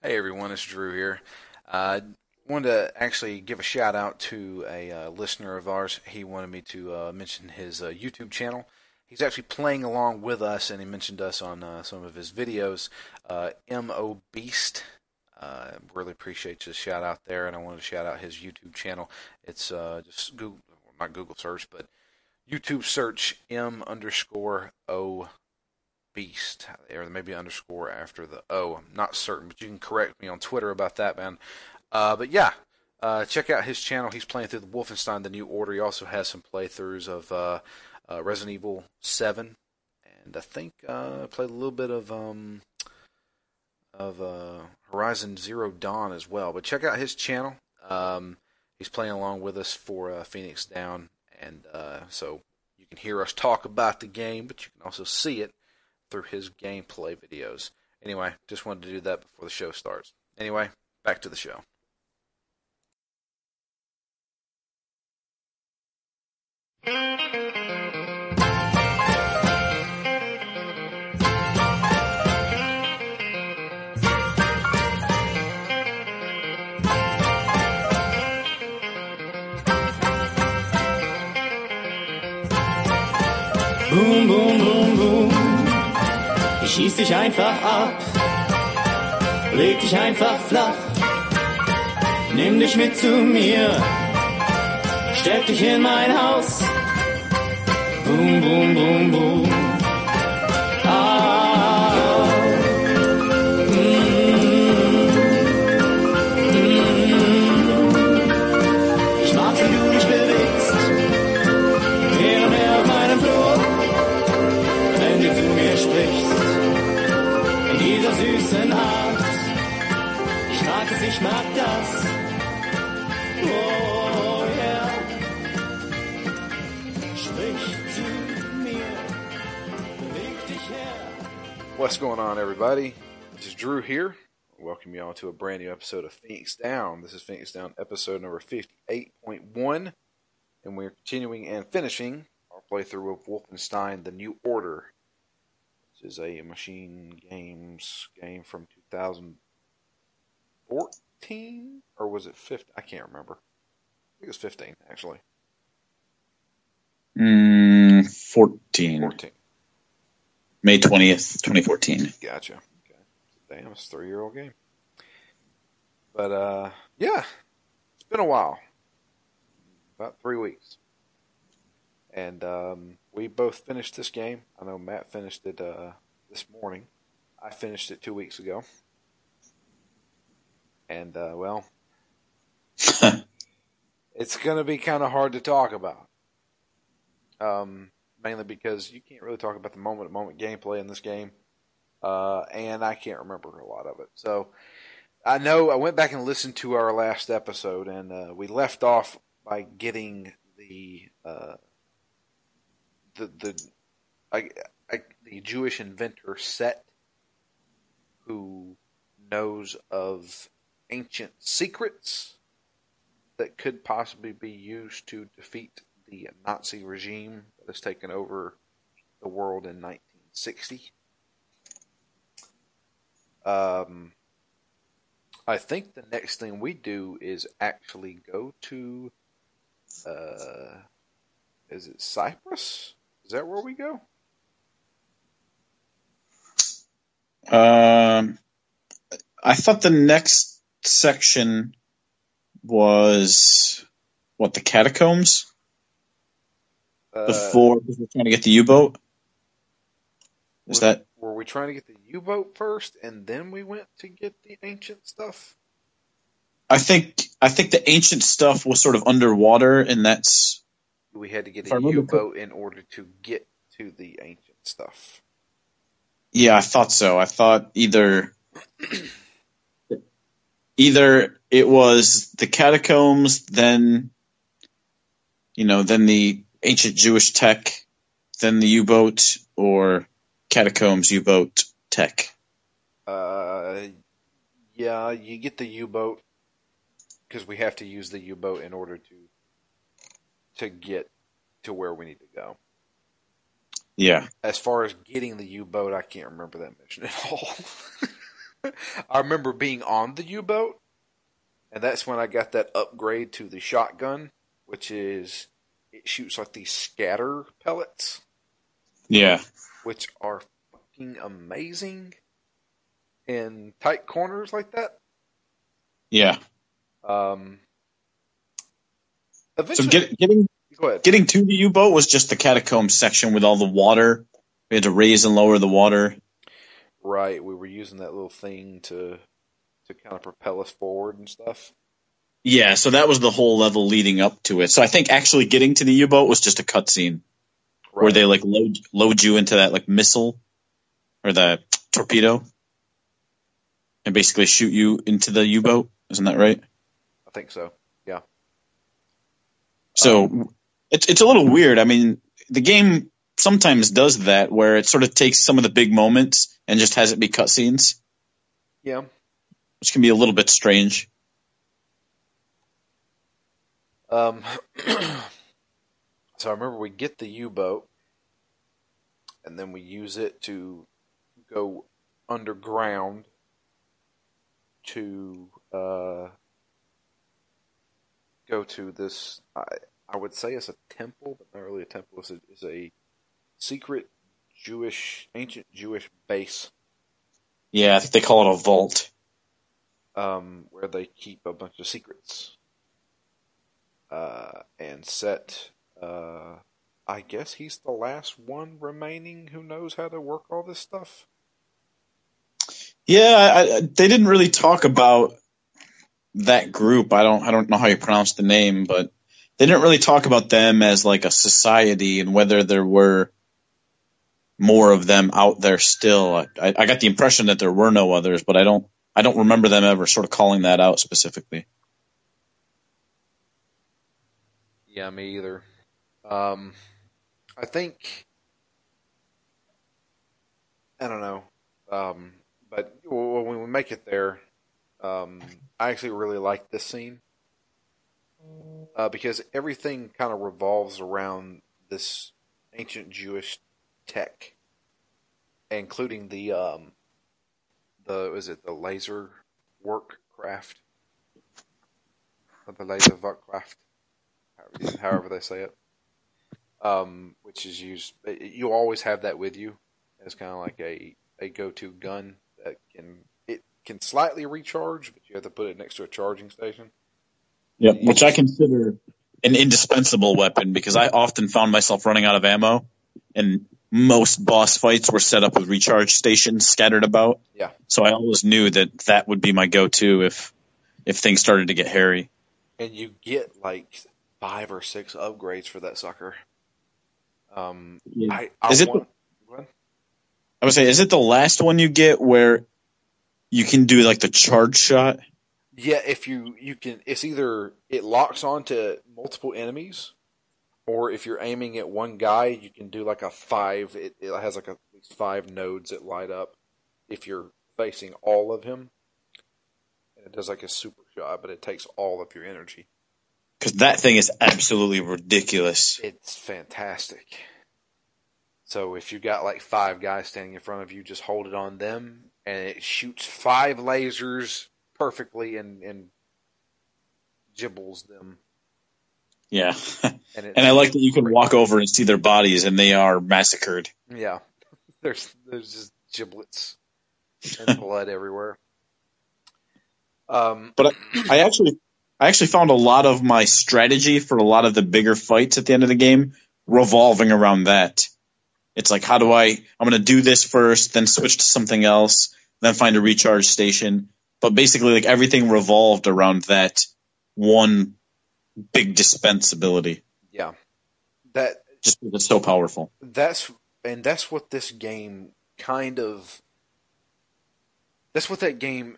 Hey everyone, it's Drew here. I uh, wanted to actually give a shout out to a uh, listener of ours. He wanted me to uh, mention his uh, YouTube channel. He's actually playing along with us, and he mentioned us on uh, some of his videos. Uh, Mo Beast. really appreciate the shout out there, and I wanted to shout out his YouTube channel. It's just Google, not Google search, but YouTube search M underscore O Beast, or maybe underscore after the O. I'm not certain, but you can correct me on Twitter about that, man. Uh, but yeah, uh, check out his channel. He's playing through the Wolfenstein: The New Order. He also has some playthroughs of uh, uh Resident Evil Seven, and I think uh, played a little bit of um, of uh, Horizon Zero Dawn as well. But check out his channel. Um, he's playing along with us for Phoenix Down, and so you can hear us talk about the game, but you can also see it through his gameplay videos. Anyway, just wanted to do that before the show starts. Anyway, back to the show. Boom, boom. Schieß dich einfach ab, leg dich einfach flach, nimm dich mit zu mir, steck dich in mein Haus. Boom, boom, boom, boom. Ich mag das. Oh yeah. Sprich zu mir, beweg dich her. What's going on, everybody? This is Drew here. Welcome you all to a brand new episode of Phoenix Down. This is Phoenix Down episode number 58.1, and we're continuing and finishing our playthrough of Wolfenstein The New Order. This is a machine games game from 2000. 14 or was it 15? I can't remember. I think it was 15 actually. Mm, 14. 14. May 20th, 2014. Gotcha. Okay. Damn, it's a three year old game. But uh, yeah, it's been a while. About three weeks. And um, we both finished this game. I know Matt finished it uh, this morning. I finished it two weeks ago and uh, well, it's going to be kind of hard to talk about. Um, mainly because you can't really talk about the moment to moment gameplay in this game, uh, and I can't remember a lot of it. So I know I went back and listened to our last episode, and uh, we left off by getting the uh, the the I, I, the Jewish inventor Set, who knows of ancient secrets that could possibly be used to defeat the Nazi regime that has taken over the world in 1960. Um, I think the next thing we do is actually go to, uh, is it Cyprus? Is that where we go? Um, I thought the next section was what the catacombs uh, before we were trying to get the U-boat. Is were, that were we trying to get the U-boat first, and then we went to get the ancient stuff? I think I think the ancient stuff was sort of underwater, and that's we had to get a U-boat in order to get to the ancient stuff. Yeah, I thought so. I thought either either it was the catacombs, then you know, then the ancient Jewish tech, then the U-boat, or catacombs U-boat tech. Uh, yeah, you get the U-boat because we have to use the U-boat in order to to get to where we need to go. Yeah. As far as getting the U-boat, I can't remember that mission at all. I remember being on the U boat, and that's when I got that upgrade to the shotgun, which is it shoots like these scatter pellets, Yeah. which are fucking amazing in tight corners like that. Yeah. Um, So get, getting getting to the U boat was just the catacomb section with all the water. We had to raise and lower the water. Right, we were using that little thing to to kind of propel us forward and stuff. Yeah, so that was the whole level leading up to it. So I think actually getting to the U boat was just a cutscene Right. where they like load load you into that like missile or the torpedo and basically shoot you into the U boat. Isn't that right? I think so. Yeah. So um, it's it's a little weird. I mean, the game sometimes does that where it sort of takes some of the big moments and just has it be cutscenes, Yeah. which can be a little bit strange. Um, so I remember we get the U boat, and then we use it to go underground to uh, go to this. I, I would say it's a temple, but not really a temple. It's a, it's a secret Jewish, ancient Jewish base Yeah, I think they call it a vault. um, where they keep a bunch of secrets uh, and set. Uh, I guess he's the last one remaining who knows how to work all this stuff. Yeah, I, I, they didn't really talk about that group. I don't I don't know how you pronounce the name, but they didn't really talk about them as like a society and whether there were more of them out there still. I, I got the impression that there were no others, but I don't I don't remember them ever sort of calling that out specifically. Yeah, me either. Um, I think I don't know, um, but when we make it there, um, I actually really like this scene uh, because everything kind of revolves around this ancient Jewish tech, including the um, the is it the laser work craft, Or the laser work craft, however, however they say it, um, which is used. You always have that with you It's kind of like a a go to gun that can it can slightly recharge, but you have to put it next to a charging station. Yep, which I consider an indispensable weapon because I often found myself running out of ammo, and most boss fights were set up with recharge stations scattered about. Yeah. So I always knew that that would be my go-to if if things started to get hairy. and you get like five or six upgrades for that sucker. Um, Yeah. I, I Is it want? I would say, is it the last one you get where you can do like the charge shot? yeah, if you you can, it's either it locks onto multiple enemies, or if you're aiming at one guy, you can do like a five. It, it has like a, at least five nodes that light up if you're facing all of him, and it does like a super shot, but it takes all of your energy. Because that thing is absolutely ridiculous. It's fantastic. So if you got like five guys standing in front of you, just hold it on them, and it shoots five lasers perfectly and and gibbles them. Yeah. And, and I like that you can walk over and see their bodies and they are massacred. yeah, there's there's just giblets and blood everywhere. Um, But I actually, I actually found a lot of my strategy for a lot of the bigger fights at the end of the game revolving around that. It's like, how do I, I'm going to do this first, then switch to something else, then find a recharge station. But basically, like everything revolved around that one big dispensability. yeah, that Just because it's so powerful. that's and that's what this game kind of that's what that game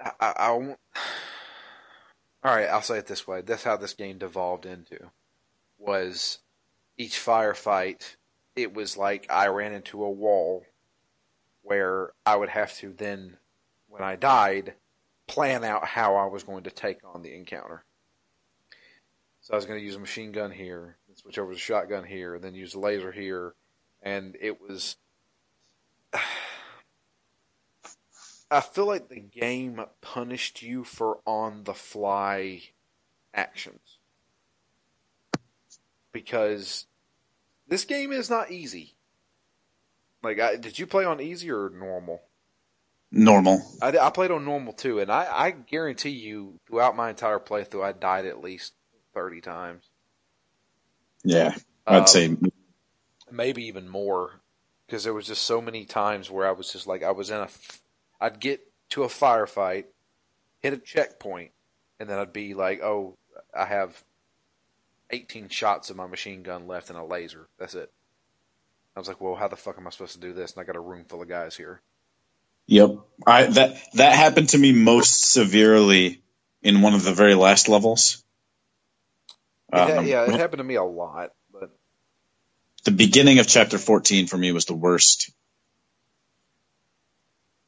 I, I, I all right i'll say it this way that's how this game devolved into was each firefight it was like i ran into a wall where i would have to then when i died plan out how i was going to take on the encounter so I was going to use a machine gun here, switch over to a shotgun here, and then use a laser here, and it was I feel like the game punished you for on the fly actions because this game is not easy. Like, I, did you play on easy or normal? Normal. I, I played on normal too, and I, I guarantee you, throughout my entire playthrough, I died at least thirty times. Yeah, I'd Um, say maybe even more because there was just so many times where I was just like I was in a I'd get to a firefight, hit a checkpoint, and then I'd be like, "Oh, I have 18 shots of my machine gun left and a laser. That's it." I was like, "Well, how the fuck am I supposed to do this?" And I got a room full of guys here. Yep. I that that happened to me most severely in one of the very last levels. Um, yeah, it happened to me a lot, but the beginning of chapter 14 for me was the worst.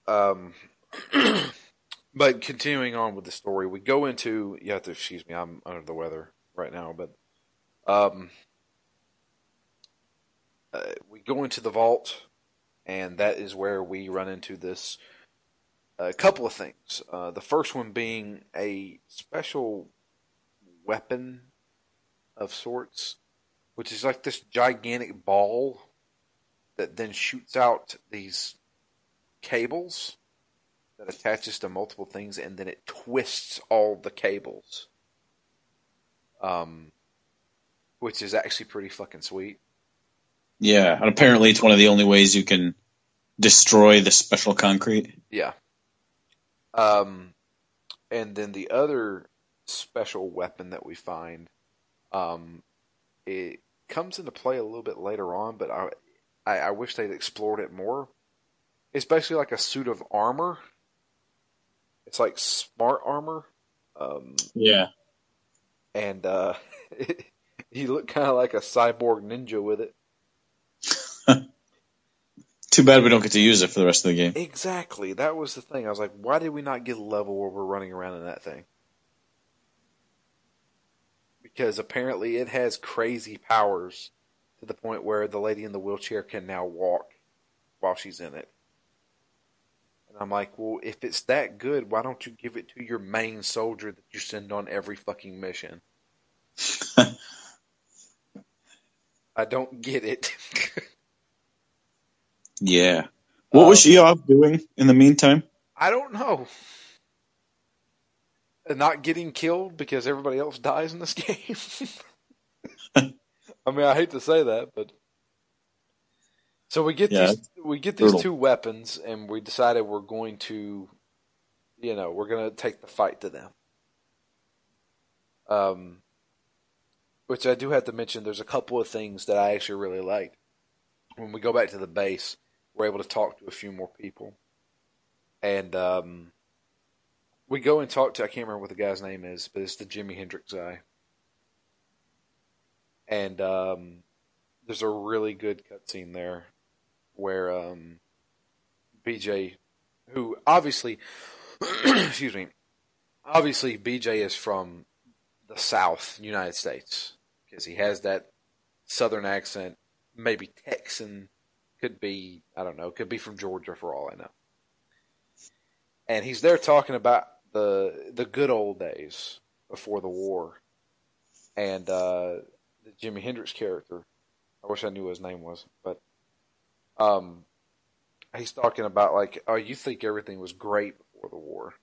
Um, but continuing on with the story, we go into. You have to excuse me. I'm under the weather right now, but um, uh, we go into the vault, and that is where we run into this. A couple of things. Uh, the first one being a special weapon of sorts, which is like this gigantic ball that then shoots out these cables that attaches to multiple things and then it twists all the cables. Um which is actually pretty fucking sweet. Yeah, and apparently it's one of the only ways you can destroy the special concrete. Yeah. Um and then the other special weapon that we find um it comes into play a little bit later on, but I I, I wish they'd explored it more. It's basically like a suit of armor. It's like smart armor. Um, Yeah. and uh, he looked kind of like a cyborg ninja with it. Too bad we don't get to use it for the rest of the game. Exactly. That was the thing. I was like, why did we not get a level where we're running around in that thing? Because apparently it has crazy powers to the point where the lady in the wheelchair can now walk while she's in it. And I'm like, well, if it's that good, why don't you give it to your main soldier that you send on every fucking mission? I don't get it. Yeah. What was Um, Eob doing in the meantime? I don't know. Not getting killed because everybody else dies in this game. I mean, I hate to say that, but so we get Yeah, these we get these brutal. two weapons, and we decided we're going to, you know, we're going to take the fight to them. Um, which I do have to mention. There's a couple of things that I actually really liked. When we go back to the base, we're able to talk to a few more people, and um, we go and talk to I can't remember what the guy's name is, but it's the Jimi Hendrix guy. And um, there's a really good cutscene there where um, BJ, who obviously, excuse me, obviously BJ is from the South United States because he has that Southern accent, maybe Texan, could be I don't know, could be from Georgia for all I know. And he's there talking about the the good old days before the war, and uh, the Jimi Hendrix character. I wish I knew what his name was, but um, he's talking about like, oh, you think everything was great before the war.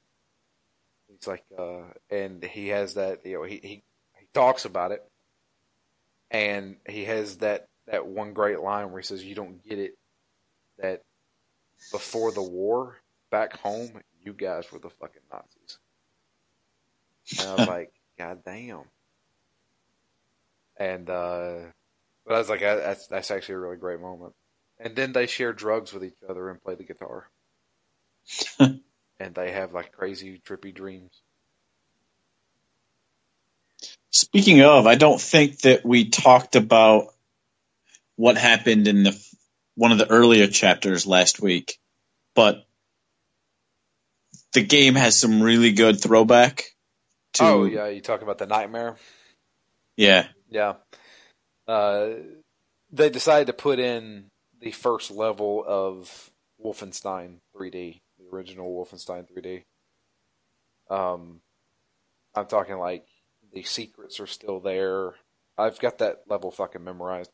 He's like, uh, and he has that, you know, he, he, he talks about it and he has that, that one great line where he says, you don't get it that before the war back home, you guys were the fucking Nazis. And I was like, God damn. And, uh, but I was like, "Uh, that's, that's actually a really great moment. And then they share drugs with each other and play the guitar. and they have like crazy trippy dreams. Speaking of, I don't think that we talked about what happened in the one of the earlier chapters last week, but the game has some really good throwback to oh yeah, you talk about the nightmare. yeah. Yeah. Uh, they decided to put in the first level of Wolfenstein 3D, the original Wolfenstein 3D. Um, I'm talking like the secrets are still there. I've got that level fucking memorized,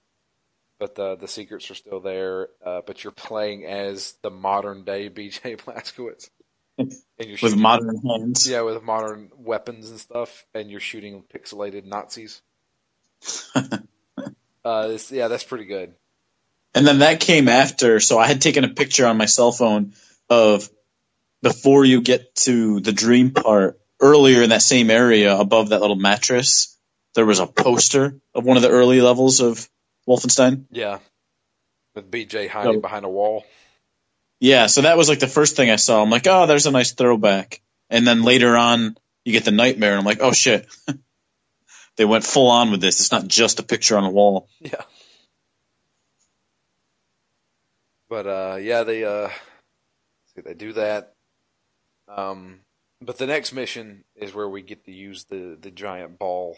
but the the secrets are still there. Uh, but you're playing as the modern day BJ Blazkowicz, with shooting- modern hands. yeah, with modern weapons and stuff, and you're shooting pixelated Nazis. uh, this, yeah, that's pretty good. And then that came after, so I had taken a picture on my cell phone of before you get to the dream part, earlier in that same area above that little mattress, there was a poster of one of the early levels of Wolfenstein. Yeah, with BJ hiding So- behind a wall. Yeah, so that was like the first thing I saw. I'm like, oh, there's a nice throwback. And then later on, you get the nightmare, and I'm like, oh shit. they went full on with this. It's not just a picture on a wall. Yeah. But uh yeah, they uh see they do that. Um but the next mission is where we get to use the the giant ball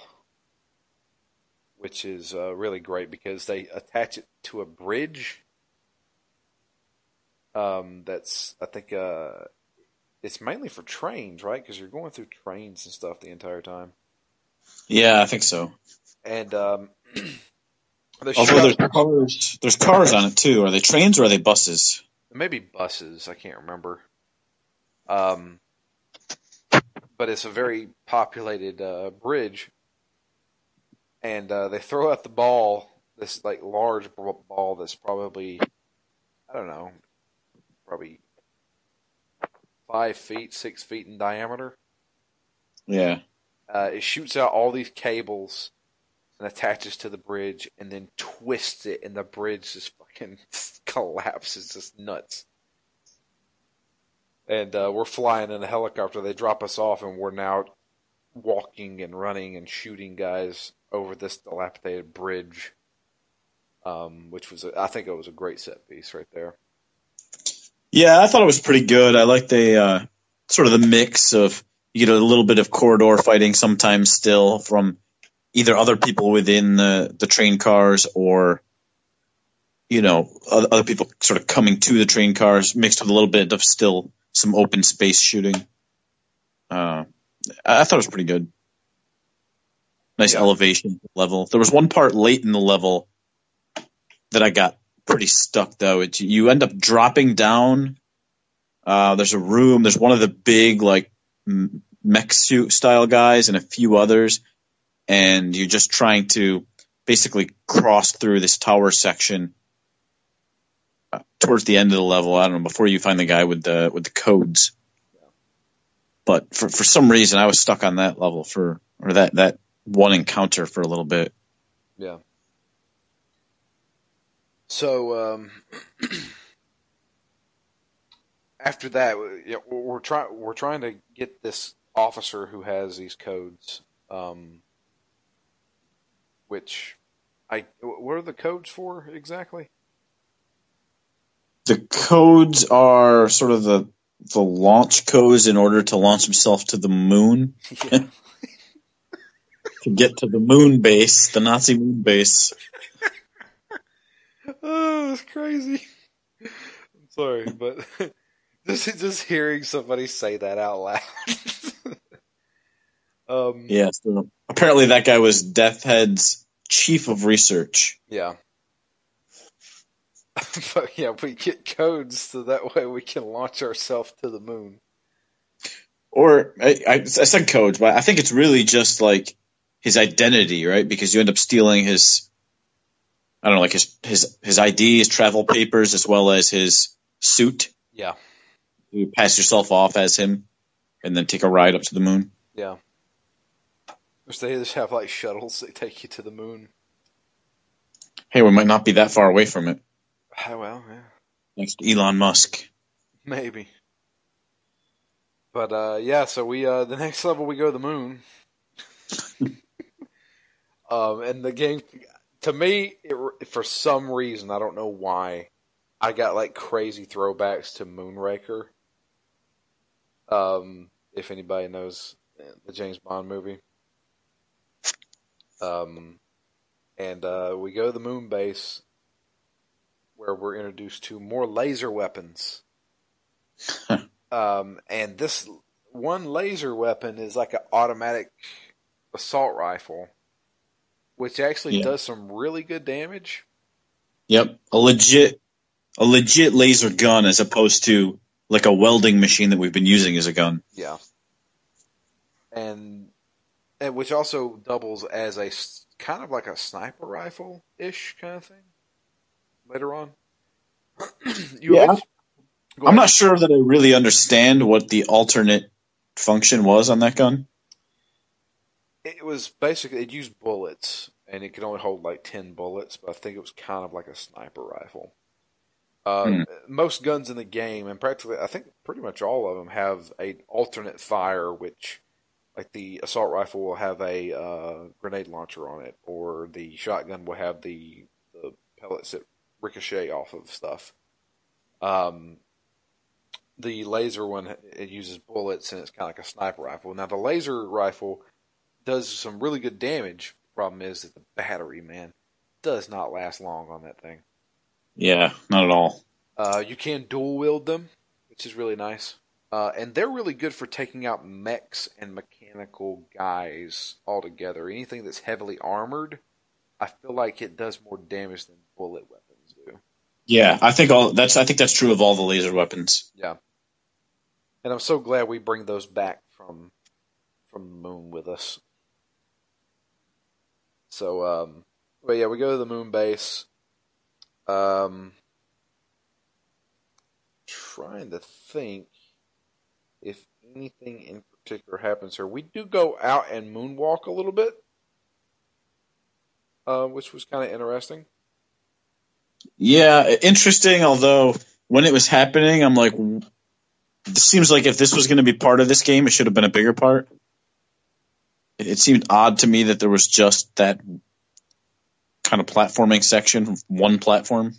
which is uh, really great because they attach it to a bridge. Um that's I think uh it's mainly for trains, right? Because you're going through trains and stuff the entire time. Yeah, I think so. And um they Although there's cars, there's cars on it too. Are they trains or are they buses? maybe buses. I can't remember. Um, but it's a very populated uh, bridge, and uh, they throw out the ball. This like large ball that's probably, I don't know, probably five feet, six feet in diameter. Yeah. Uh, it shoots out all these cables and attaches to the bridge, and then twists it, and the bridge just fucking collapses. Just nuts. And uh, we're flying in a helicopter. They drop us off, and we're now walking and running and shooting guys over this dilapidated bridge. Um, which was, a, I think, it was a great set piece right there. Yeah, I thought it was pretty good. I like the uh, sort of the mix of you get a little bit of corridor fighting sometimes still from either other people within the the train cars or you know other, other people sort of coming to the train cars mixed with a little bit of still some open space shooting. Uh, I, I thought it was pretty good. Nice Yeah. elevation level. There was one part late in the level that I got pretty stuck though. It, you end up dropping down. Uh, there's a room. There's one of the big like mech suit style guys and a few others, and you're just trying to basically cross through this tower section uh, towards the end of the level. I don't know before you find the guy with the with the codes. But for for some reason, I was stuck on that level for or that that one encounter for a little bit. Yeah. So um, after that, we- yeah, we're we're trying we're trying to get this officer who has these codes. Um, which I what are the codes for exactly? The codes are sort of the the launch codes in order to launch himself to the moon. Yeah. To get to the moon base, the Nazi moon base. It's crazy. I'm sorry, but just just hearing somebody say that out loud. um, Yeah, so apparently that guy was Deathshead's chief of research. Yeah. but yeah, we get codes so that way we can launch ourselves to the moon. Or I, I, I said codes, but I think it's really just like his identity, right? Because you end up stealing his, I don't know, like his his his ID, his travel papers, as well as his suit. Yeah. You pass yourself off as him, and then take a ride up to the moon. Yeah. Which they just have like shuttles that take you to the moon. Hey, we might not be that far away from it. Oh, well, yeah. Thanks to Elon Musk. Maybe. But uh yeah, so we uh the next level we go to the moon. um and the game to me it, for some reason I don't know why I got like crazy throwbacks to Moonraker. Um if anybody knows the James Bond movie. Um and uh we go to the moon base where we're introduced to more laser weapons. Um, and this one laser weapon is like an automatic assault rifle, which actually Yeah. does some really good damage. Yep, a legit, a legit laser gun as opposed to like a welding machine that we've been using as a gun. Yeah. And, and which also doubles as a kind of like a sniper rifle ish kind of thing later on. you Yeah. I'm not sure that I really understand what the alternate function was on that gun. It was basically it used bullets, and it could only hold like ten bullets. But I think it was kind of like a sniper rifle. Uh, Hmm. Most guns in the game, and practically, I think pretty much all of them have a alternate fire, which, like the assault rifle, will have a uh, grenade launcher on it, or the shotgun will have the the pellets that ricochet off of stuff. Um, the laser one it uses bullets, and it's kind of like a sniper rifle. Now the laser rifle does some really good damage. Problem is that the battery, man, does not last long on that thing. Yeah, not at all. Uh, you can dual wield them, which is really nice. Uh, and they're really good for taking out mechs and mechanical guys altogether. Anything that's heavily armored, I feel like it does more damage than bullet weapons do. Yeah, I think all that's I think that's true of all the laser weapons. Yeah. And I'm so glad we bring those back from from the moon with us. So um but yeah, we go to the moon base. Um trying to think if anything in particular happens here. We do go out and moonwalk a little bit. Uh, which was kind of interesting. Yeah, interesting. Although when it was happening, I'm like, this seems like if this was going to be part of this game, it should have been a bigger part. It, it seemed odd to me that there was just that kind of platforming section, one platform.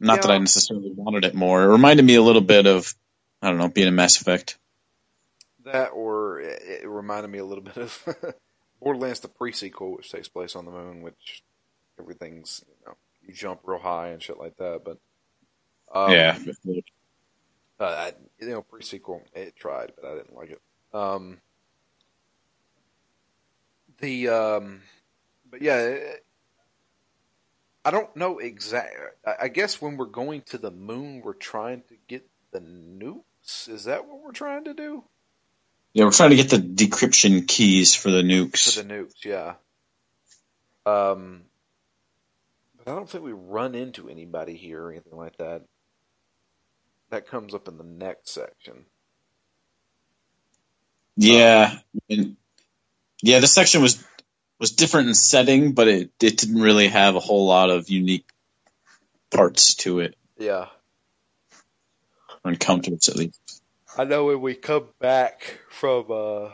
Not that I necessarily wanted it more. It reminded me a little bit of, I don't know, being a Mass Effect. That or it, it reminded me a little bit of Borderlands the pre-sequel, which takes place on the moon, which everything's you know you jump real high and shit like that. But um, yeah. Uh, I, you know pre-sequel it tried, but I didn't like it. Um, the um, but yeah, it, I don't know exactly. I, I guess when we're going to the moon, we're trying to get the nukes. Is that what we're trying to do? Yeah, we're trying to get the decryption keys for the nukes. For the nukes, yeah. Um, but I don't think we run into anybody here or anything like that. That comes up in the next section. Yeah, yeah, this section was was different in setting, but it it didn't really have a whole lot of unique parts to it Yeah. or encounters at least. I know when we come back from uh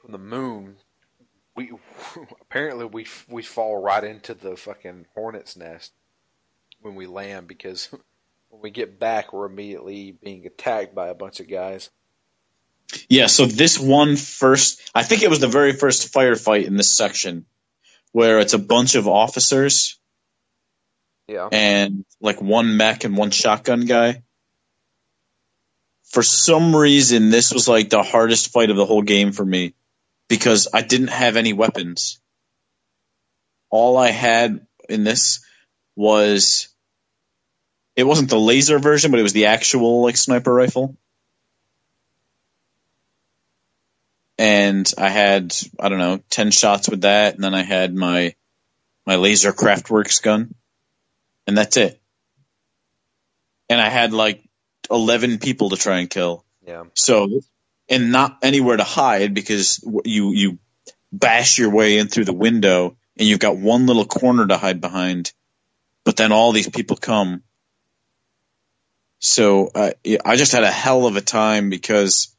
from the moon, we apparently we we fall right into the fucking hornet's nest when we land because when we get back we're immediately being attacked by a bunch of guys. Yeah, so this one first, I think it was the very first firefight in this section where it's a bunch of officers Yeah. and like one mech and one shotgun guy. For some reason, this was like the hardest fight of the whole game for me because I didn't have any weapons. All I had in this was it wasn't the laser version, but it was the actual like sniper rifle. And I had, I don't know, 10 shots with that. And then I had my, my laser craftworks gun. And that's it. And I had like 11 people to try and kill. Yeah. So, and not anywhere to hide because you, you bash your way in through the window and you've got one little corner to hide behind, but then all these people come. So, uh, I just had a hell of a time because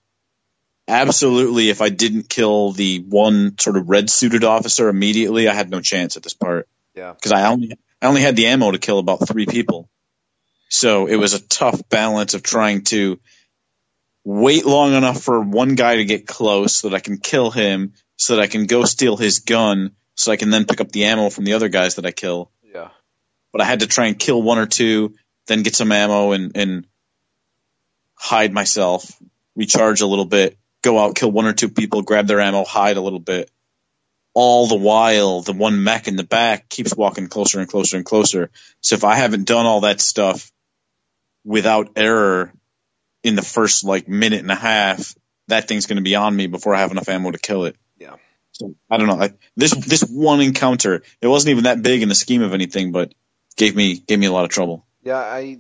absolutely if I didn't kill the one sort of red suited officer immediately, I had no chance at this part Yeah. because I only I only had the ammo to kill about three people. So it was a tough balance of trying to wait long enough for one guy to get close so that I can kill him, so that I can go steal his gun, so I can then pick up the ammo from the other guys that I kill. Yeah. But I had to try and kill one or two, then get some ammo and, and hide myself, recharge a little bit, go out, kill one or two people, grab their ammo, hide a little bit. All the while, the one mech in the back keeps walking closer and closer and closer. So if I haven't done all that stuff without error in the first like minute and a half, that thing's going to be on me before I have enough ammo to kill it. Yeah. So I don't know. I, this this one encounter, it wasn't even that big in the scheme of anything, but gave me gave me a lot of trouble. Yeah, I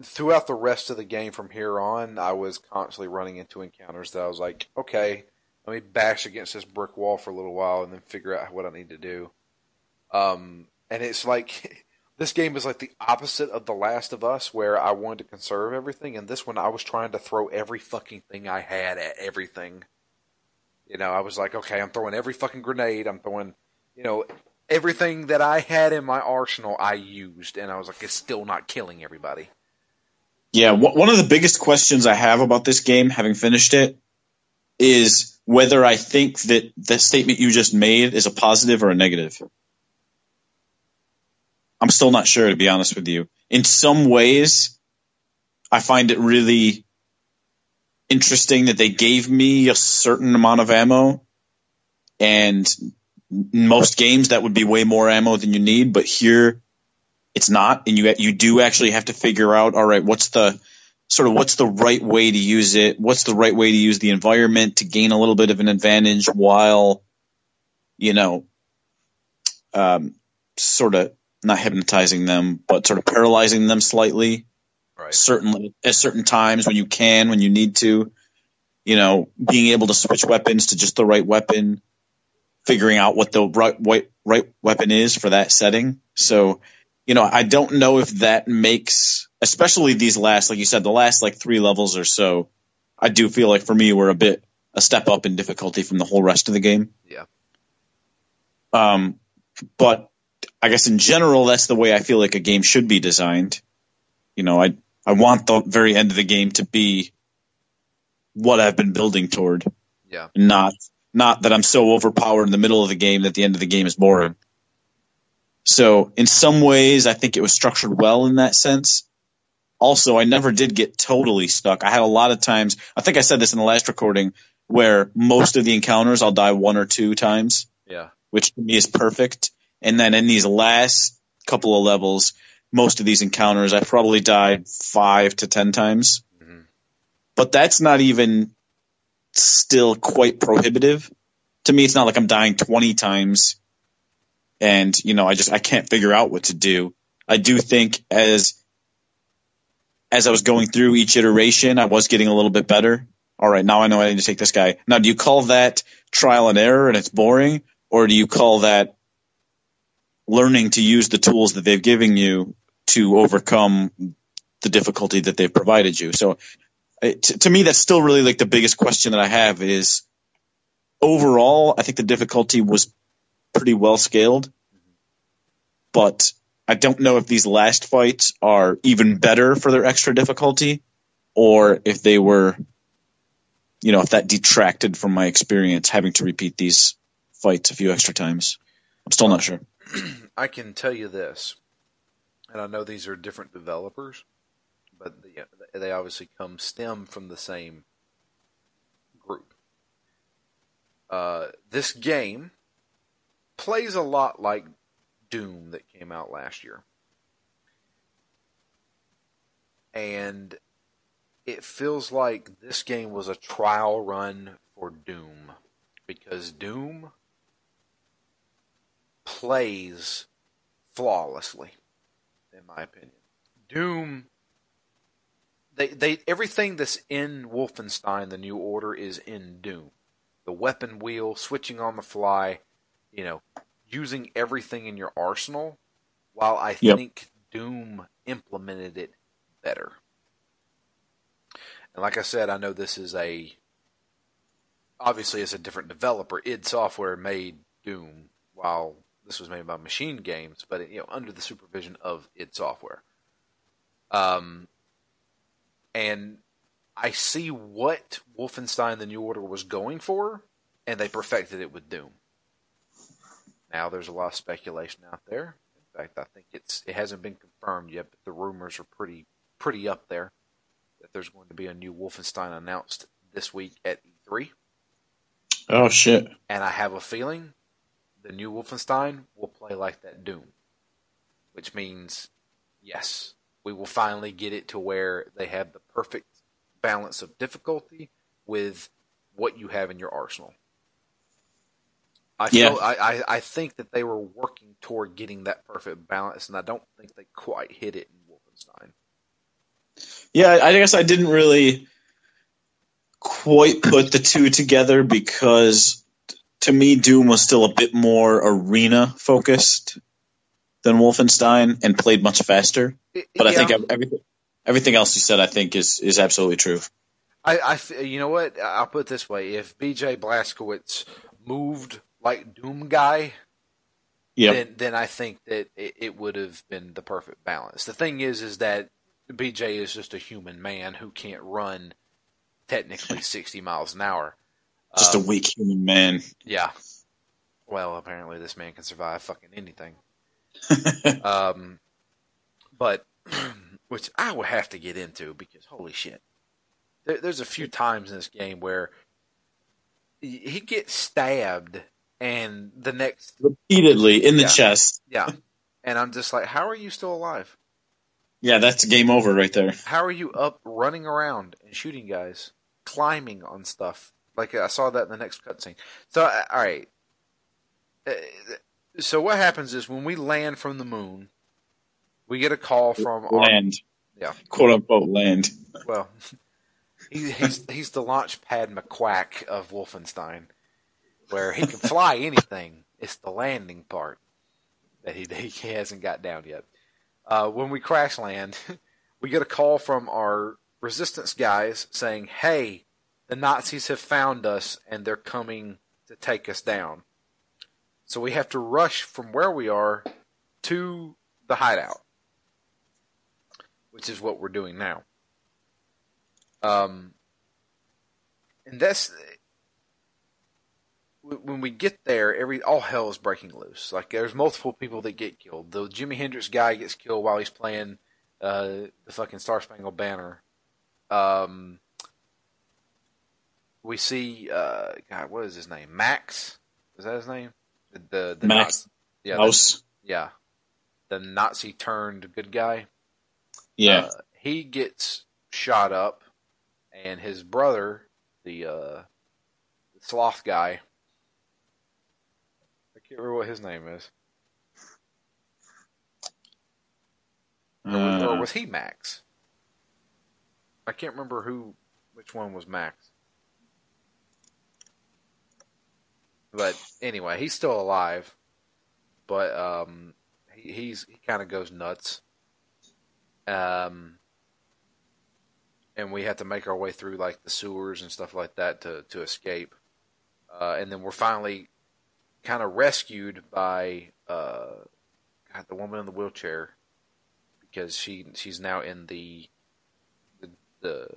throughout the rest of the game from here on, I was constantly running into encounters that I was like, okay, let me bash against this brick wall for a little while and then figure out what I need to do. Um, and it's like this game is like the opposite of The Last of Us, where I wanted to conserve everything, and this one I was trying to throw every fucking thing I had at everything. You know, I was like, okay, I'm throwing every fucking grenade. I'm throwing, you know, everything that I had in my arsenal. I used, and I was like, it's still not killing everybody. Yeah, one of the biggest questions I have about this game, having finished it, is whether I think that the statement you just made is a positive or a negative. I'm still not sure, to be honest with you. In some ways, I find it really interesting that they gave me a certain amount of ammo, and most games that would be way more ammo than you need, but here it's not, and you you do actually have to figure out, all right, what's the sort of what's the right way to use it? What's the right way to use the environment to gain a little bit of an advantage while, you know, um, sort of not hypnotizing them, but sort of paralyzing them slightly. Right. Certainly, at certain times when you can, when you need to, you know, being able to switch weapons to just the right weapon, figuring out what the right right, right weapon is for that setting. So you know, I don't know if that makes, especially these last, like you said, the last like three levels or so. I do feel like for me we're a bit a step up in difficulty from the whole rest of the game. Yeah. Um, but I guess in general, that's the way I feel like a game should be designed. You know, I I want the very end of the game to be what I've been building toward. Yeah. Not not that I'm so overpowered in the middle of the game that the end of the game is boring. So in some ways, I think it was structured well in that sense. Also, I never did get totally stuck. I had a lot of times, I think I said this in the last recording, where most of the encounters I'll die one or two times. Yeah. Which to me is perfect. And then in these last couple of levels, most of these encounters I probably died five to ten times. Mm-hmm. But that's not even still quite prohibitive. To me, it's not like I'm dying 20 times and you know I just I can't figure out what to do. I do think as as I was going through each iteration, I was getting a little bit better. All right, now I know I need to take this guy. Now, do you call that trial and error and it's boring, or do you call that learning to use the tools that they've given you to overcome the difficulty that they've provided you? So, it, to me, that's still really like the biggest question that I have is overall, I think the difficulty was pretty well scaled. But I don't know if these last fights are even better for their extra difficulty or if they were, you know, if that detracted from my experience having to repeat these fights a few extra times. I'm still not sure. I can tell you this, and I know these are different developers, but they obviously come stem from the same group. Uh, this game plays a lot like Doom that came out last year. And it feels like this game was a trial run for Doom because Doom plays flawlessly in my opinion. Doom they they everything that's in Wolfenstein the new order is in Doom. The weapon wheel, switching on the fly, you know, using everything in your arsenal, while I yep. think Doom implemented it better. And like I said, I know this is a obviously it's a different developer. id Software made Doom, while this was made by Machine Games, but you know under the supervision of id Software. Um, and I see what Wolfenstein: The New Order was going for, and they perfected it with Doom. Now there's a lot of speculation out there. In fact, I think it's it hasn't been confirmed yet, but the rumors are pretty pretty up there that there's going to be a new Wolfenstein announced this week at E3. Oh shit! And I have a feeling the new Wolfenstein will play like that Doom, which means yes, we will finally get it to where they have the perfect balance of difficulty with what you have in your arsenal. I Yeah. feel, I, I, I think that they were working toward getting that perfect balance, and I don't think they quite hit it in Wolfenstein. Yeah, I guess I didn't really quite put the two together because to me, Doom was still a bit more arena focused than Wolfenstein and played much faster. But I Yeah. think everything everything else you said, I think is is absolutely true. I, I you know what? I'll put it this way: if B.J. Blazkowicz moved like Doom guy, Yep. then then I think that it, it would have been the perfect balance. The thing is, is that B.J. is just a human man who can't run technically sixty miles an hour. Just a Um, weak human man. yeah. Well, apparently this man can survive fucking anything. um, but which I would have to get into because holy shit, there, there's a few times in this game where he gets stabbed and the next Repeatedly in the Yeah. chest. yeah, and I'm just like, how are you still alive? Yeah, that's game over right there. How are you up running around and shooting guys, climbing on stuff? Like I saw that in the next cutscene. So uh, all right. So what happens is when we land from the moon, we get a call from our Land. Yeah. Quote unquote land. well, he, he's he's the Launchpad McQuack of Wolfenstein, where he can fly anything. It's the landing part that he he hasn't got down yet. Uh, when we crash land, we get a call from our resistance guys saying, "Hey, the Nazis have found us and they're coming to take us down." So we have to rush from where we are to the hideout, which is what we're doing now. Um, and that's when we get there. Every all hell is breaking loose. Like there's multiple people that get killed. The Jimi Hendrix guy gets killed while he's playing uh, the fucking Star Spangled Banner. Um, we see uh, God, what is his name? Max. Is that his name? The the, Max Nazi- yeah, the, yeah, the Nazi turned good guy. Yeah. Uh, he gets shot up, and his brother, the, uh, sloth guy, I can't remember what his name is. Or, was- or Uh, was he Max? I can't remember who, which one was Max. But anyway, he's still alive. But um, he, he's he kind of goes nuts. Um, and we have to make our way through like the sewers and stuff like that to to escape. Uh, and then we're finally kind of rescued by uh, God, the woman in the wheelchair because she she's now in the the, the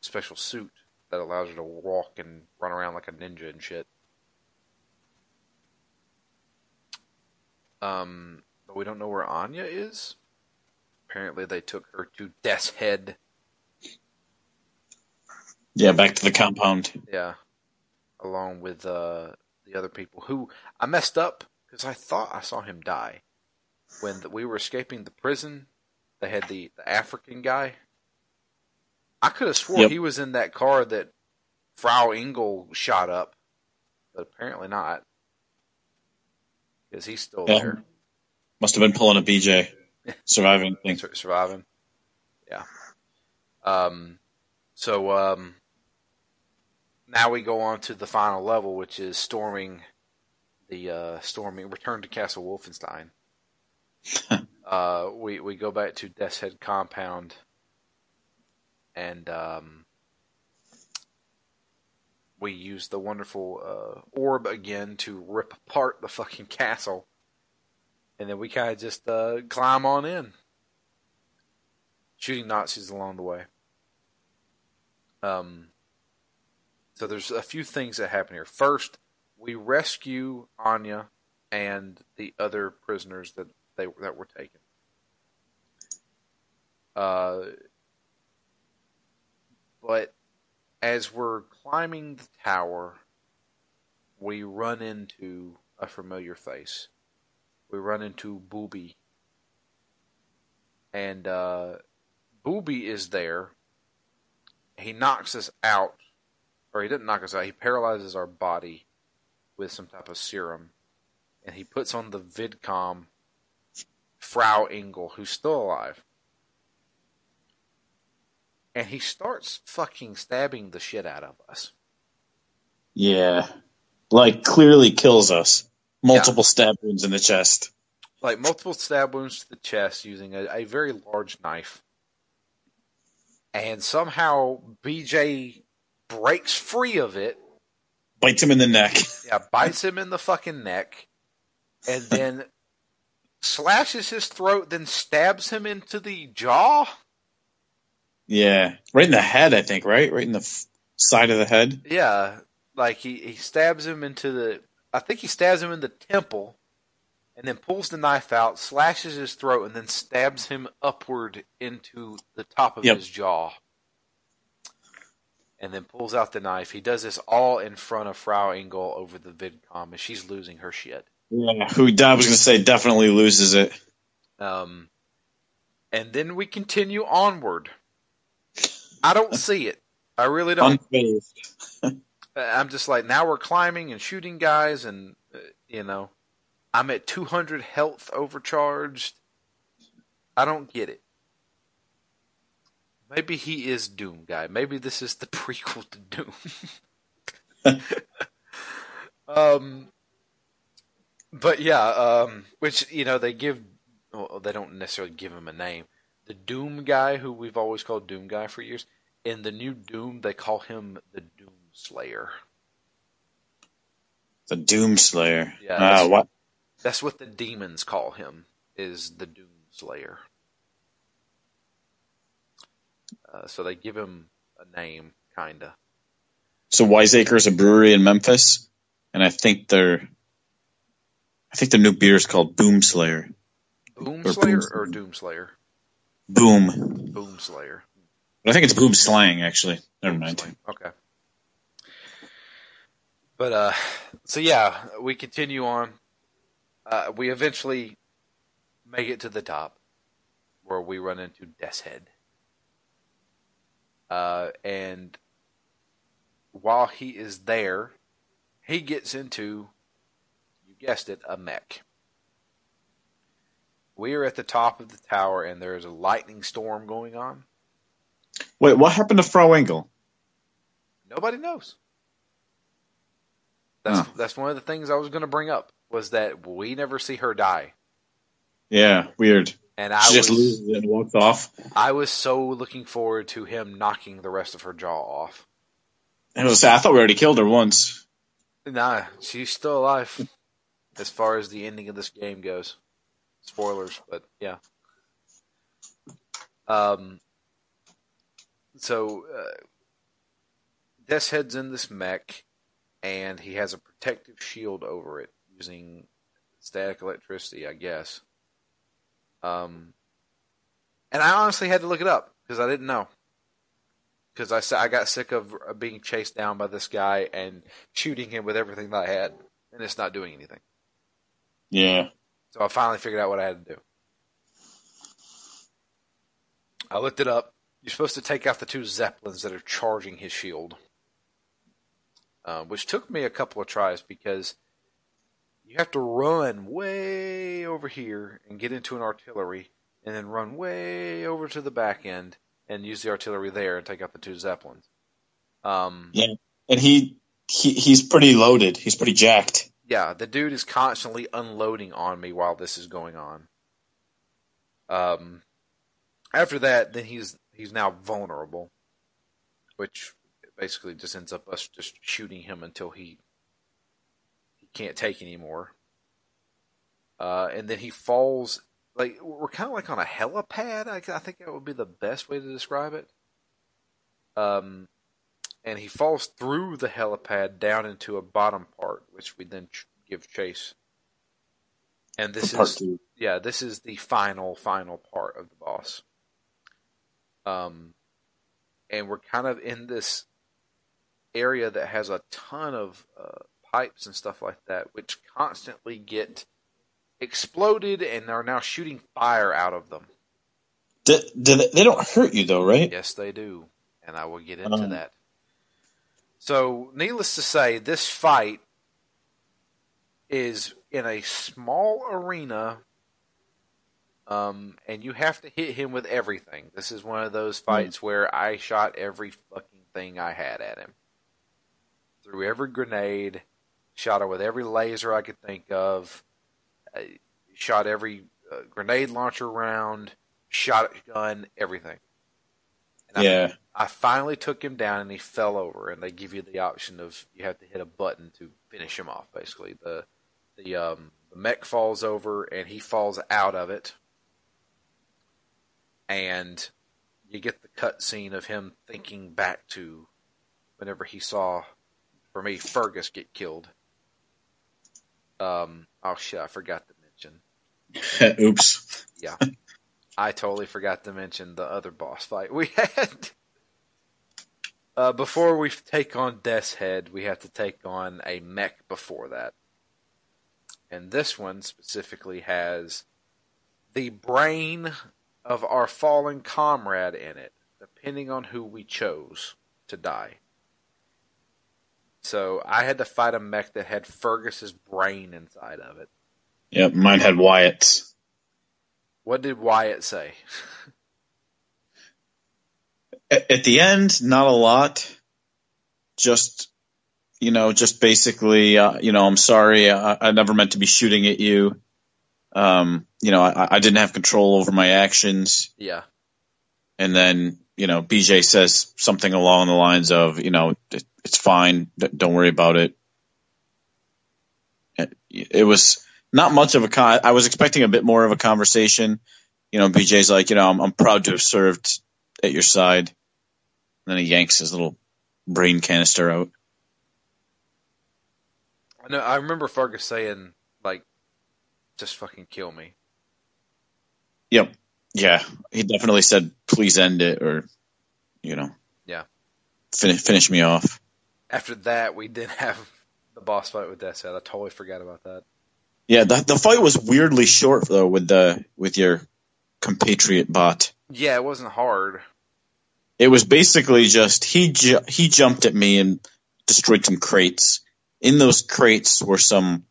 special suit that allows her to walk and run around like a ninja and shit. Um, but we don't know where Anya is. Apparently, they took her to Deathshead. yeah, back to the compound. Yeah, along with uh, the other people who I messed up because I thought I saw him die when the, we were escaping the prison. They had the, the African guy. I could have swore Yep. he was in that car that Frau Engel shot up, but apparently not because he's still Yeah. there. Must have been pulling a BJ. Surviving thing. Sur- surviving. Yeah. Um. So um. Now we go on to the final level, which is storming the uh, storming return to Castle Wolfenstein. uh, we we go back to Deathshead compound, and um, we use the wonderful uh, orb again to rip apart the fucking castle, and then we kind of just uh, climb on in shooting Nazis along the way. Um, so there's a few things that happen here. First, we rescue Anya and the other prisoners that they that were taken. Uh, but as we're climbing the tower, we run into a familiar face. We run into Bubi. And uh, Bubi is there. He knocks us out, or he didn't knock us out, he paralyzes our body with some type of serum. And he puts on the VidCom Frau Engel, who's still alive. And he starts fucking stabbing the shit out of us. Yeah. Like clearly kills us. Multiple stab wounds in the chest. Like multiple stab wounds to the chest using a, a very large knife. And somehow BJ breaks free of it. Bites him in the neck. Yeah, bites him in the fucking neck. And then slashes his throat, then stabs him into the jaw. Yeah. Right in the head, I think, right? Right in the f- side of the head. Yeah, like he, he stabs him into the. I think he stabs him in the temple, and then pulls the knife out, slashes his throat, and then stabs him upward into the top of Yep. his jaw. And then pulls out the knife. He does this all in front of Frau Engel over the VidCom, and she's losing her shit. Yeah. Who I was going to say definitely loses it. Um, and then we continue onward. I don't see it. I really don't. Unfazed. I'm just like now we're climbing and shooting guys, and uh, you know, I'm at 200 health overcharged. I don't get it. Maybe he is Doom guy. Maybe this is the prequel to Doom. um, but yeah, um, which you know they give. Well, they don't necessarily give him a name. The Doom guy, who we've always called Doom guy for years, in the new Doom they call him the Doom Slayer. The Doom Slayer. Yeah, Ah, that's- what? That's what the demons call him. Is the Doom Slayer. Uh, so they give him a name, kinda. So Wiseacre's a brewery in Memphis, and I think their, I think their new beer is called Boom Slayer. Boom Or Slayer Boom- or Doom Slayer? Boom. Boom Slayer. But I think it's Boom Slang actually. Never mind. Okay. But uh, so yeah, we continue on. Uh, we eventually make it to the top, where we run into Deathshead. Uh, and while he is there, he gets into, you guessed it, a mech. We are at the top of the tower, and there is a lightning storm going on. Wait, what happened to Frau Engel? Nobody knows. That's Huh. that's one of the things I was going to bring up was that we never see her die, Yeah, weird. and I She just was loses it and walks off. I was so looking forward to him knocking the rest of her jaw off. I was I thought we already killed her once. Nah, she's still alive as far as the ending of this game goes. Spoilers, but yeah. Um. So, uh, Deathshead's in this mech, and he has a protective shield over it using static electricity, I guess. Um, and I honestly had to look it up because I didn't know. Because I, I got sick of being chased down by this guy and shooting him with everything that I had, and it's not doing anything. Yeah. So I finally figured out what I had to do. I looked it up. You're supposed to take out the two zeppelins that are charging his shield, uh, which took me a couple of tries because you have to run way over here and get into an artillery, and then run way over to the back end and use the artillery there and take out the two zeppelins. Um, Yeah. And he, he he's pretty loaded. He's pretty jacked. Yeah, the dude is constantly unloading on me while this is going on. Um, after that, then he's he's now vulnerable, which basically just ends up us just shooting him until he he can't take anymore. Uh, and then he falls like we're kind of like on a helipad. I, I think that would be the best way to describe it. Um, and he falls through the helipad down into a bottom part, which we then ch- give chase. And this is two. yeah, this is the final, final part of the boss. Um, and we're kind of in this area that has a ton of uh, pipes and stuff like that, which constantly get exploded and are now shooting fire out of them. D- do they, they don't hurt you though, right? Yes, they do, and I will get into Um. that. So, needless to say, this fight is in a small arena, um, and you have to hit him with everything. This is one of those fights where I shot every fucking thing I had at him. Threw every grenade, shot her with every laser I could think of, uh, shot every uh, grenade launcher round, shotgun, everything. And I Yeah. I finally took him down and he fell over and they give you the option of you have to hit a button to finish him off basically. The the um the mech falls over and he falls out of it. And you get the cutscene of him thinking back to whenever he saw for me Fergus get killed. Um oh shit, I forgot to mention. Oops. Yeah. I totally forgot to mention the other boss fight we had. Uh, before we take on Deathshead, we have to take on a mech before that. And this one specifically has the brain of our fallen comrade in it, depending on who we chose to die. So I had to fight a mech that had Fergus's brain inside of it. Yep, mine had Wyatt's. What did Wyatt say? At, at the end, not a lot. Just, you know, just basically, uh, you know, I'm sorry. I, I never meant to be shooting at you. Um, you know, I, I didn't have control over my actions. Yeah. And then, you know, BJ says something along the lines of, you know, it, it's fine. Don't worry about it. It, it was not much of a con. I was expecting a bit more of a conversation. You know, BJ's like, you know, I'm, I'm proud to have served at your side. And then he yanks his little brain canister out. I know. I remember Fergus saying, like, just fucking kill me. Yep. Yeah. He definitely said, please end it or, you know, Yeah. finish, finish me off. After that, we did have the boss fight with Deathshead. I totally forgot about that. Yeah. The, the fight was weirdly short though with the, with your compatriot bot. Yeah, it wasn't hard. It was basically just he ju- he jumped at me and destroyed some crates. In those crates were some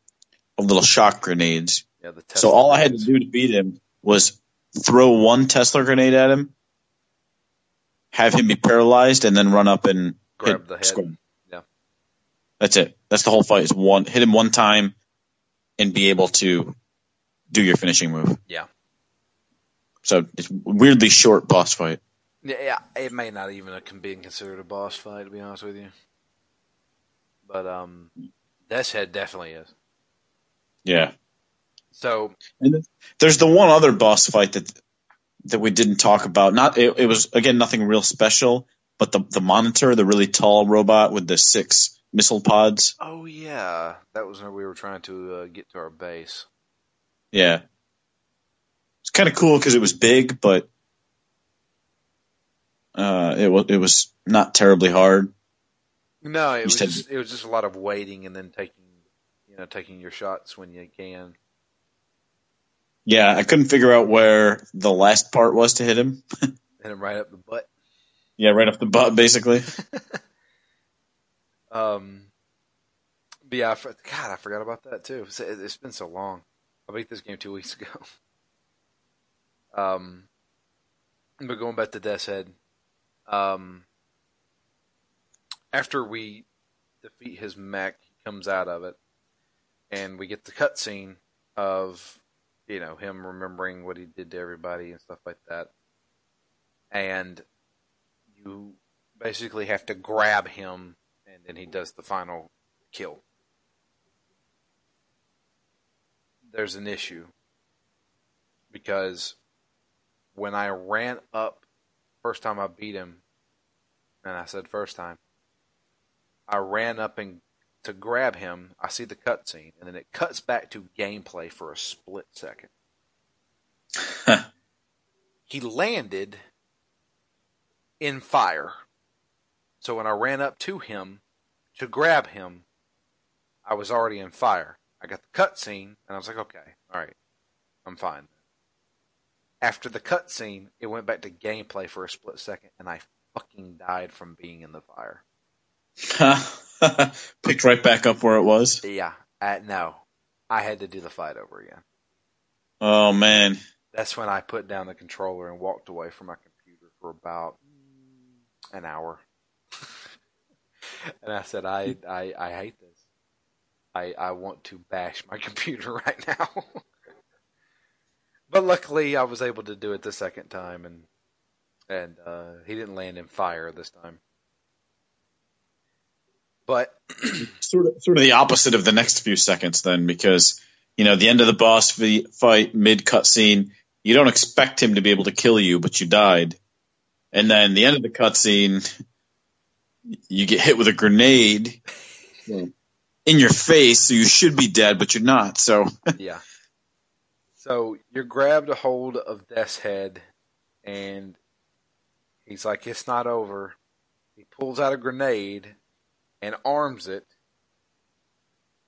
little shock grenades. Yeah, the Tesla so all I had to do to beat him was throw one Tesla grenade at him, have him be paralyzed, and then run up and grab hit the head. square. Yeah. That's it. That's the whole fight. Is one hit him one time, and be able to do your finishing move. Yeah. So it's weirdly short boss fight. Yeah, it may not even have been considered a boss fight, to be honest with you. But um, Deathshead definitely is. Yeah. So And there's the one other boss fight that that we didn't talk about. Not it, it was again nothing real special, but the the monitor, the really tall robot with the six missile pods. Oh yeah, that was when we were trying to uh, get to our base. Yeah, it's kind of cool because it was big, but uh, it was it was not terribly hard. No, it was said- just, it was just a lot of waiting and then taking, you know, taking your shots when you can. Yeah, I couldn't figure out where the last part was to hit him. Hit him right up the butt. Yeah, right off the butt, basically. Um, but yeah, God, I forgot about that too. It's, it's been so long. I beat this game two weeks ago. Um, but going back to Deathshead, um, after we defeat his mech, he comes out of it, and we get the cutscene of you know him remembering what he did to everybody and stuff like that, and you basically have to grab him and then he does the final kill. There's an issue because when I ran up first time I beat him, and I said first time, I ran up and to grab him. I see the cutscene, and then it cuts back to gameplay for a split second. he landed in fire. So when I ran up to him to grab him, I was already in fire. I got the cutscene, and I was like, okay, all right, I'm fine. After the cutscene, it went back to gameplay for a split second, and I fucking died from being in the fire. Picked right back up where it was. Yeah, uh, no, I had to do the fight over again. Oh man. That's when I put down the controller and walked away from my computer for about an hour. And I said, I, I, I hate this. I, I want to bash my computer right now. but luckily, I was able to do it the second time, and and uh, he didn't land in fire this time. But sort of sort of the opposite of the next few seconds then, because you know the end of the boss fight mid cutscene, you don't expect him to be able to kill you, but you died, and then the end of the cutscene, you get hit with a grenade. Hmm. in your face, so you should be dead, but you're not. So yeah. So you're grabbed a hold of Deathshead, and he's like, "It's not over." He pulls out a grenade and arms it,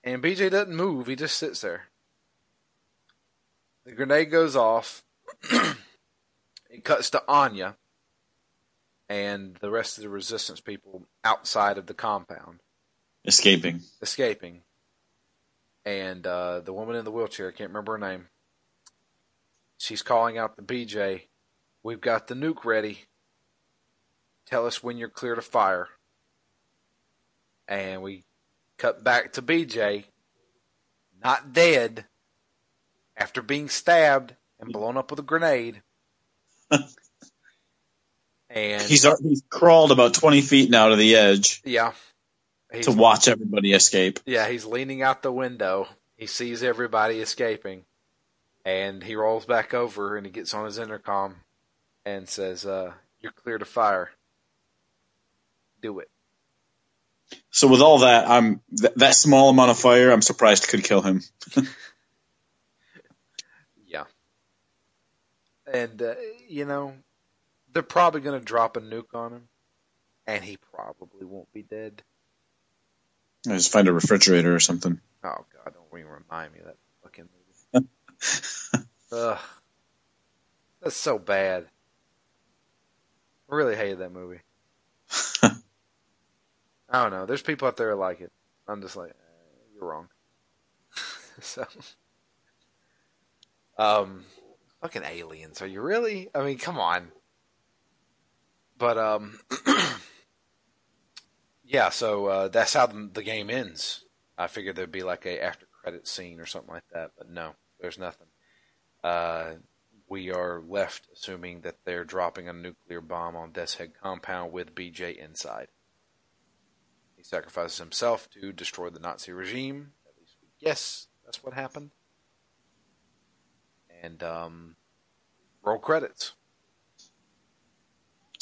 and BJ doesn't move. He just sits there. The grenade goes off. it cuts to Anya and the rest of the resistance people outside of the compound escaping. Escaping. And uh, the woman in the wheelchair, I can't remember her name. She's calling out the BJ. We've got the nuke ready. Tell us when you're clear to fire. And we cut back to BJ, not dead, after being stabbed and blown up with a grenade. and he's he's crawled about twenty feet now to the edge. Yeah, to watch everybody escape. Yeah, he's leaning out the window. He sees everybody escaping, and he rolls back over and he gets on his intercom and says, uh, "You're clear to fire. Do it." So with all that, I'm th- that small amount of fire. I'm surprised could kill him. yeah, and uh, you know they're probably going to drop a nuke on him, and he probably won't be dead. I just find a refrigerator or something. Oh god, don't even remind me of that fucking movie. Ugh. That's so bad. I really hated that movie. I don't know. There's people out there who like it. I'm just like, eh, you're wrong. so, um, fucking aliens. Are you really? I mean, come on. But um, yeah, so uh, that's how the, the, game ends. I figured there'd be like a after credit scene or something like that, but no, there's nothing. Uh, we are left assuming that they're dropping a nuclear bomb on Deathshead compound with BJ inside. He sacrifices himself to destroy the Nazi regime. At least we guess that's what happened. And um, roll credits.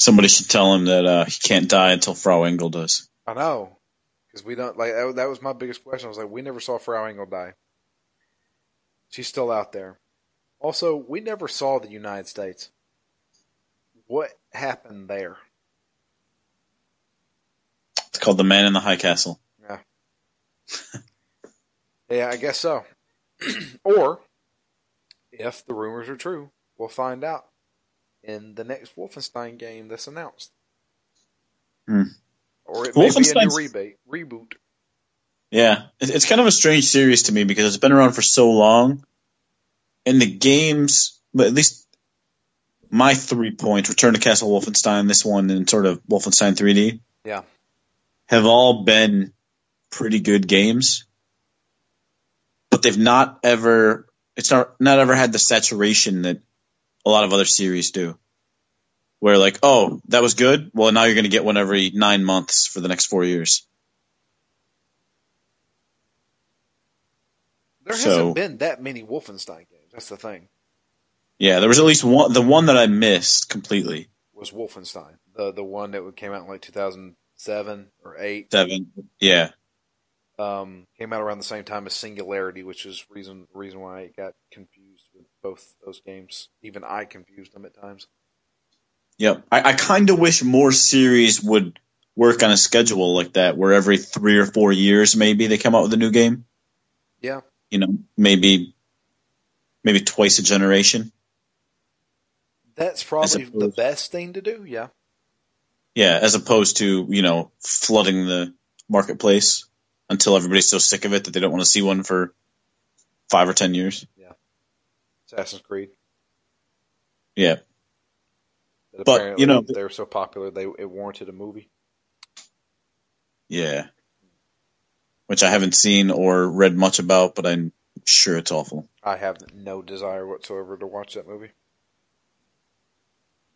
Somebody should tell him that uh, he can't die until Frau Engel does. I know, because we don't like that, that. was my biggest question. I was like, we never saw Frau Engel die. She's still out there. Also, we never saw the United States. What happened there? It's called The Man in the High Castle. Yeah. yeah, I guess so. or, if the rumors are true, we'll find out in the next Wolfenstein game that's announced. Hmm. Or it may be a new rebate, reboot. Yeah, it's kind of a strange series to me because it's been around for so long, and the games, but at least my three points, Return to Castle Wolfenstein, this one, and sort of Wolfenstein 3D, yeah, have all been pretty good games, but they've not ever, it's not not ever had the saturation that a lot of other series do where like, oh, that was good. Well, now you're going to get one every nine months for the next four years. There hasn't been that many Wolfenstein games. That's the thing. Yeah, there was at least one. The one that I missed completely was Wolfenstein, the the one that came out in like 2007 or eight. Seven, yeah. Um, came out around the same time as Singularity, which is reason reason why it got confused both those games. Even I confused them at times. Yep. I, I kind of wish more series would work on a schedule like that, where every three or four years maybe they come out with a new game. Yeah. You know, maybe maybe twice a generation. That's probably the best thing to do. Yeah. Yeah, as opposed to you know flooding the marketplace until everybody's so sick of it that they don't want to see one for five or ten years. Assassin's Creed. Yeah. That But, you know- they were so popular they it warranted a movie. Yeah. Which I haven't seen or read much about, but I'm sure it's awful. I have no desire whatsoever to watch that movie.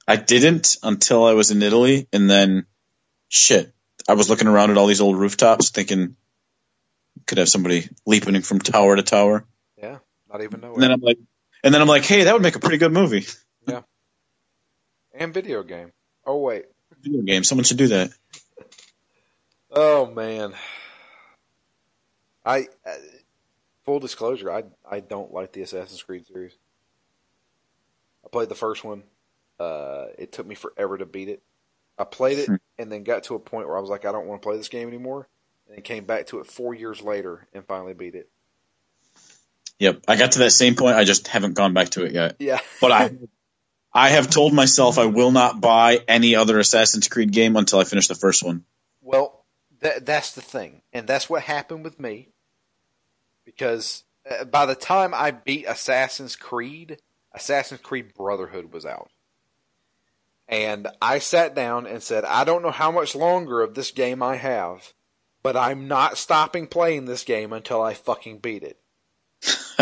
I didn't until I was in Italy, and then shit, I was looking around at all these old rooftops, thinking could have somebody leaping from tower to tower, Yeah. Not even know and then I'm like, and then I'm like, hey, that would make a pretty good movie. Yeah. And video game. Oh wait. Video game, someone should do that. Oh man. I uh, full disclosure, I I don't like the Assassin's Creed series. I played the first one. Uh, it took me forever to beat it. I played it Hmm. and then got to a point where I was like, I don't want to play this game anymore, and then came back to it four years later and finally beat it. Yep, I got to that same point. I just haven't gone back to it yet. Yeah, But I, I have told myself I will not buy any other Assassin's Creed game until I finish the first one. Well, that that's the thing, and that's what happened with me. Because uh, by the time I beat Assassin's Creed, Assassin's Creed Brotherhood was out, and I sat down and said, "I don't know how much longer of this game I have, but I'm not stopping playing this game until I fucking beat it."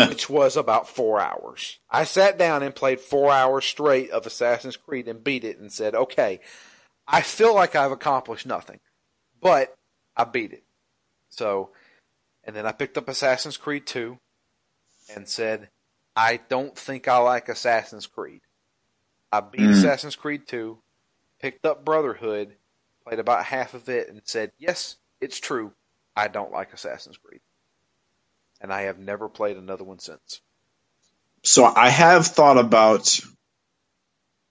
Which was about four hours. I sat down and played four hours straight of Assassin's Creed and beat it and said, okay, I feel like I've accomplished nothing but I beat it. So, and then I picked up Assassin's Creed 2 and said, I don't think I like Assassin's Creed. I beat Mm. Assassin's Creed 2, picked up Brotherhood, played about half of it, and said, yes, it's true. I don't like Assassin's Creed. And I have never played another one since. So I have thought about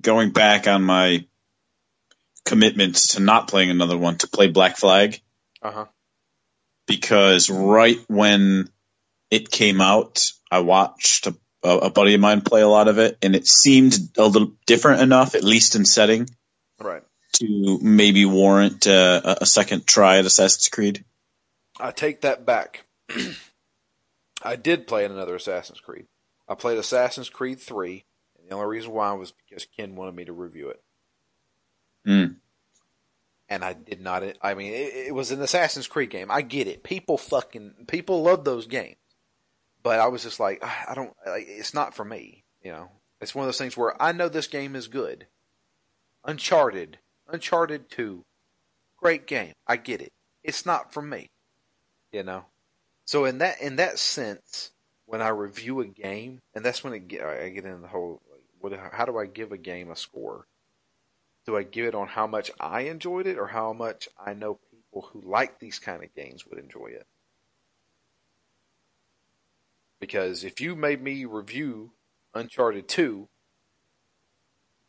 going back on my commitments to not playing another one to play Black Flag Uh huh. because right when it came out, I watched a, a buddy of mine play a lot of it, and it seemed a little different enough, at least in setting, Right. to maybe warrant uh, a second try at Assassin's Creed. I take that back. I did play in another Assassin's Creed. I played Assassin's Creed 3, and the only reason why was because Ken wanted me to review it. Hmm. And I did not. I mean, it, it was an Assassin's Creed game. I get it. People fucking people love those games, but I was just like, "Ah, I don't. Like, it's not for me. You know, it's one of those things where I know this game is good. Uncharted, Uncharted Two, great game. I get it. It's not for me. You know. So in that in that sense, when I review a game, and that's when it get, I get in the whole like, what how do I give a game a score? Do I give it on how much I enjoyed it, or how much I know people who like these kind of games would enjoy it? Because if you made me review Uncharted Two,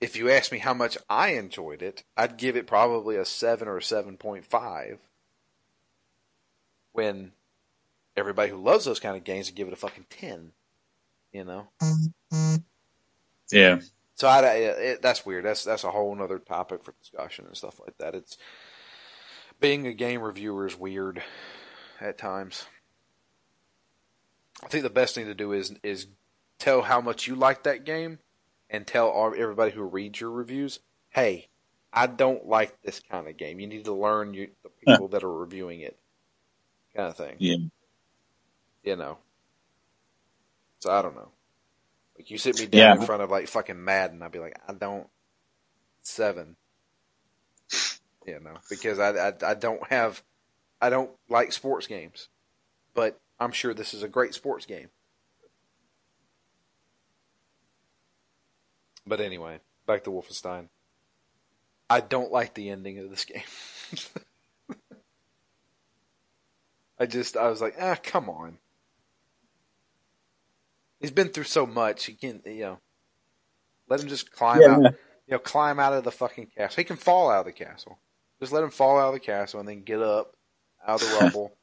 if you asked me how much I enjoyed it, I'd give it probably a seven or a seven point five. When everybody who loves those kind of games would give it a fucking ten. You know. Yeah. So I, it, that's weird. That's that's a whole other topic for discussion and stuff like that. It's being a game reviewer is weird at times. I think the best thing to do is is tell how much you like that game, and tell all, everybody who reads your reviews, "Hey, I don't like this kind of game. You need to learn you, the people that are reviewing it." Kind of thing, Yeah. You know. So I don't know. Like you sit me down Yeah. in front of like fucking Madden, I'd be like, I don't seven. You know, because I, I I don't have I don't like sports games, but I'm sure this is a great sports game. But anyway, back to Wolfenstein. I don't like the ending of this game. I just I was like, ah, come on. He's been through so much. He can, you know, let him just climb Yeah, out. You know, climb out of the fucking castle. He can fall out of the castle. Just let him fall out of the castle and then get up out of the rubble.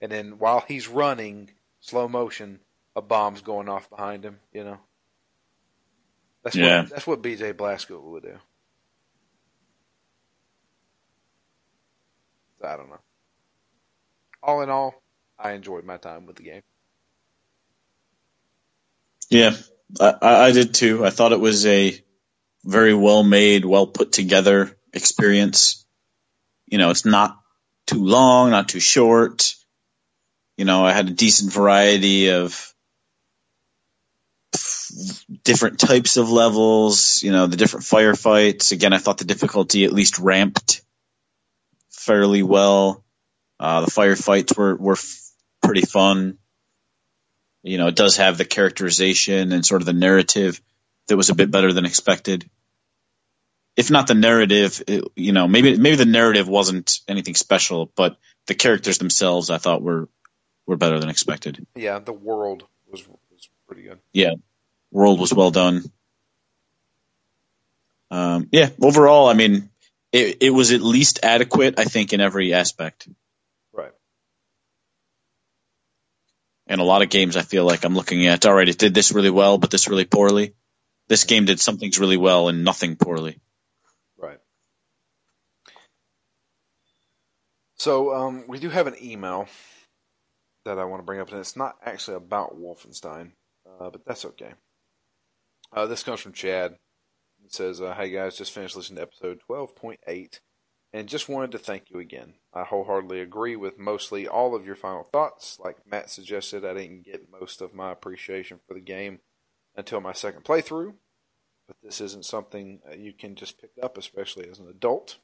and then while he's running, slow motion, a bomb's going off behind him. You know. That's Yeah. what that's what BJ Blazkowicz would do. I don't know. All in all, I enjoyed my time with the game. Yeah, I, I did too. I thought it was a very well made, well put together experience. You know, it's not too long, not too short. You know, I had a decent variety of different types of levels, you know, the different firefights. Again, I thought the difficulty at least ramped fairly well. Uh, the firefights were, were f- pretty fun. You know, it does have the characterization and sort of the narrative that was a bit better than expected. If not the narrative, it, you know, maybe maybe the narrative wasn't anything special, but the characters themselves I thought were were better than expected. Yeah, the world was was pretty good. Yeah, world was well done. Um, yeah, overall, I mean, it it was at least adequate, I think, in every aspect. Right. And a lot of games, I feel like I'm looking at. All right, it did this really well, but this really poorly. This game did some things really well and nothing poorly. Right. So um, we do have an email that I want to bring up, and it's not actually about Wolfenstein, uh, but that's okay. Uh, this comes from Chad. It says, uh, "Hey guys, just finished listening to episode twelve point eight, and just wanted to thank you again. I wholeheartedly agree with mostly all of your final thoughts. Like Matt suggested, I didn't get most of my appreciation for the game until my second playthrough." but this isn't something uh, you can just pick up, especially as an adult.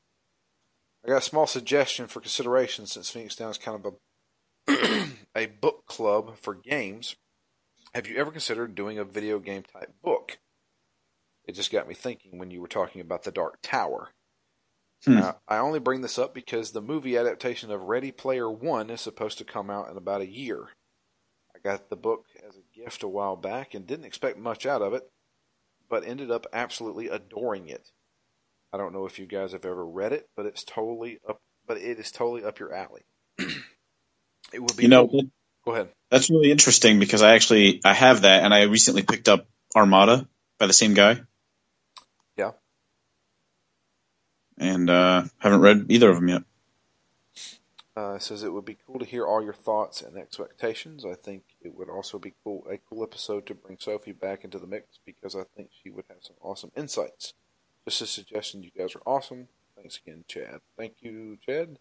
I got a small suggestion for consideration since Phoenix Down is kind of a a book club for games. Have you ever considered doing a video game type book? It just got me thinking when you were talking about the Dark Tower. Hmm. Uh, I only bring this up because the movie adaptation of Ready Player One is supposed to come out in about a year. I got the book as a gift a while back and didn't expect much out of it but ended up absolutely adoring it. I don't know if you guys have ever read it, but it's totally up. But it is totally up your alley. it would be. You know, cool- Go ahead. that's really interesting because I actually I have that, and I recently picked up Armada by the same guy. Yeah. And uh, haven't read either of them yet. Uh, says it would be cool to hear all your thoughts and expectations. I think it would also be cool a cool episode to bring Sophie back into the mix because I think she would have some awesome insights. Just a suggestion. You guys are awesome. Thanks again, Chad. Thank you, Chad.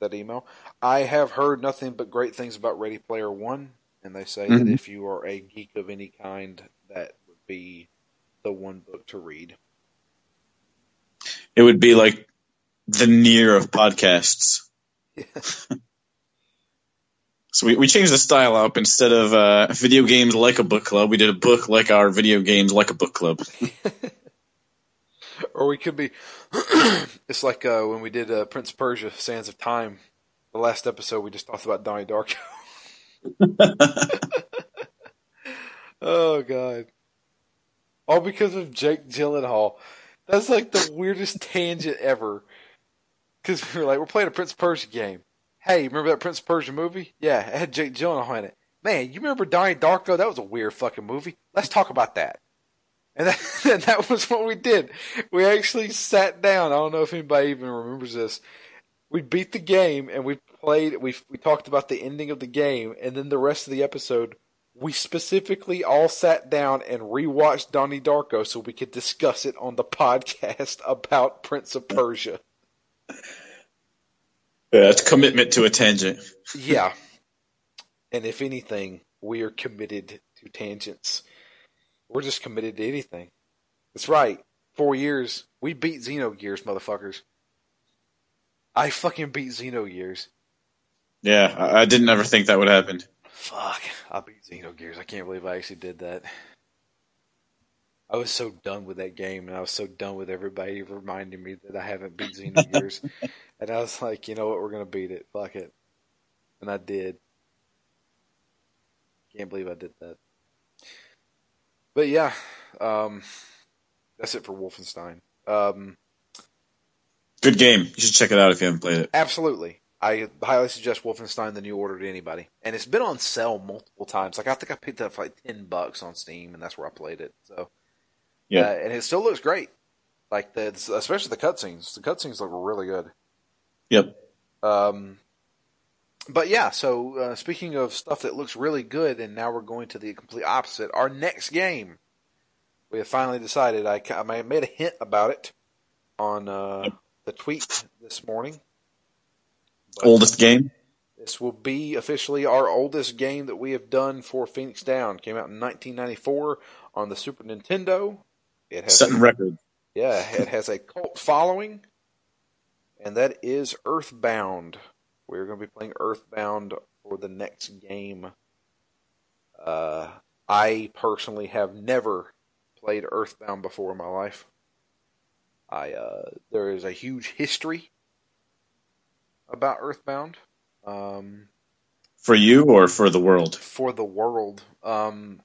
That email. I have heard nothing but great things about Ready Player One, and they say that Mhm. if you are a geek of any kind, that would be the one book to read. It would be like the near of podcasts. Yeah. So we, we changed the style up. Instead of uh, video games like a book club, we did a book like our video games like a book club. Or we could be. it's like uh, when we did uh, Prince of Persia: Sands of Time. The last episode, we just talked about Donnie Darko. oh God! All because of Jake Gyllenhaal. That's like the weirdest tangent ever. Because we were like, we're playing a Prince of Persia game. Hey, remember that Prince Persia movie? Yeah, it had Jake Gyllenhaal in it. Man, you remember Donnie Darko? That was a weird fucking movie. Let's talk about that. And that, and that was what we did. We actually sat down. I don't know if anybody even remembers this. We beat the game and we played. We we talked about the ending of the game, and then the rest of the episode, we specifically all sat down and rewatched Donnie Darko so we could discuss it on the podcast about Prince of Persia. Yeah, it's commitment to a tangent. Yeah. And if anything, we are committed to tangents. We're just committed to anything. That's right. Four years. We beat Xenogears, motherfuckers. I fucking beat Xenogears. Yeah, I, I didn't ever think that would happen. Fuck. I beat Xenogears. I can't believe I actually did that. I was so done with that game, and I was so done with everybody reminding me that I haven't beat Xenogears. and I was like, you know what? We're going to beat it. Fuck it. And I did. Can't believe I did that. But yeah, um, that's it for Wolfenstein. Um, Good game. You should check it out if you haven't played it. absolutely. I highly suggest Wolfenstein the New Order to anybody. And it's been on sale multiple times. Like I think I picked it up for like ten bucks on Steam, and that's where I played it. So Yeah. uh, and it still looks great. Like the especially the cutscenes. The cutscenes look really good. Yep. Um, but yeah, so uh, speaking of stuff that looks really good, and now we're going to the complete opposite. Our next game, we have finally decided. I, I made a hint about it on uh, the tweet this morning. But Oldest game. This will be officially our oldest game that we have done for Phoenix Down. Came out in 1994 on the Super Nintendo. It has Setting record. yeah, it has a cult following, and that is Earthbound. We're going to be playing Earthbound for the next game. Uh, I personally have never played Earthbound before in my life. I uh, there is a huge history about Earthbound um, For you or for the world? for the world. Um,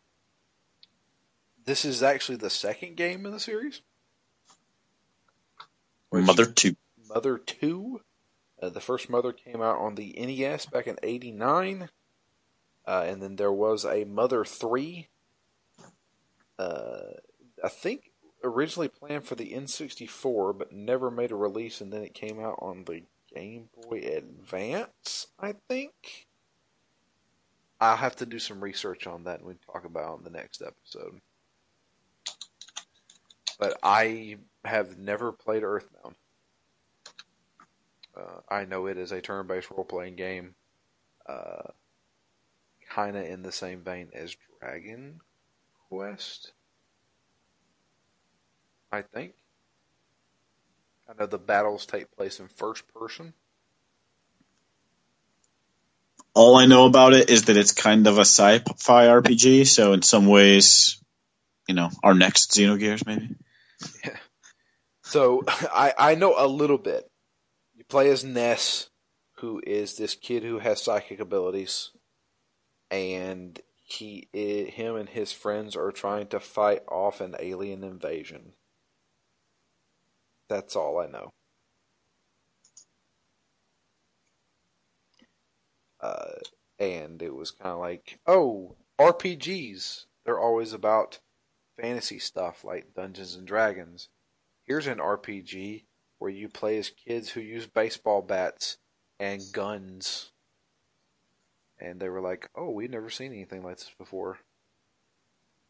this is actually the second game in the series. Which- Mother 2. Mother 2. Uh, the first Mother came out on the NES back in 89. Uh, and then there was a Mother 3. Uh, I think originally planned for the N64, but never made a release, and then it came out on the Game Boy Advance, I think. I'll have to do some research on that and we talk about it on the next episode. But I have never played Earthbound. Uh, I know it is a turn-based role-playing game, uh, kind of in the same vein as Dragon Quest. I think. I know the battles take place in first person. All I know about it is that it's kind of a sci-fi RPG, so in some ways, you know, our next Xenogears maybe. Yeah. So I, I know a little bit. You play as Ness, who is this kid who has psychic abilities, and he eh, him and his friends are trying to fight off an alien invasion. That's all I know. Uh, and it was kind of like, oh, RPGs. They're always about fantasy stuff like Dungeons and Dragons. Here's an RPG where you play as kids who use baseball bats and guns. And they were like, oh, we've never seen anything like this before.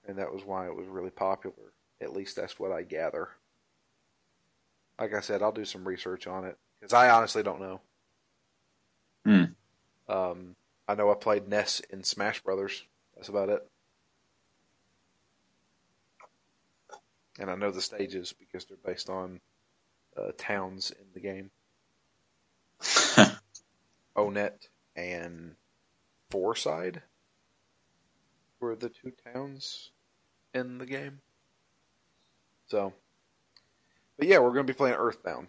And that was why it was really popular. At least that's what I gather. Like I said, I'll do some research on it because I honestly don't know. Hmm. Um, I know I played Ness in Smash Brothers. That's about it. And I know the stages because they're based on uh, towns in the game. Onett and Fourside were the two towns in the game. So, but yeah, we're going to be playing Earthbound.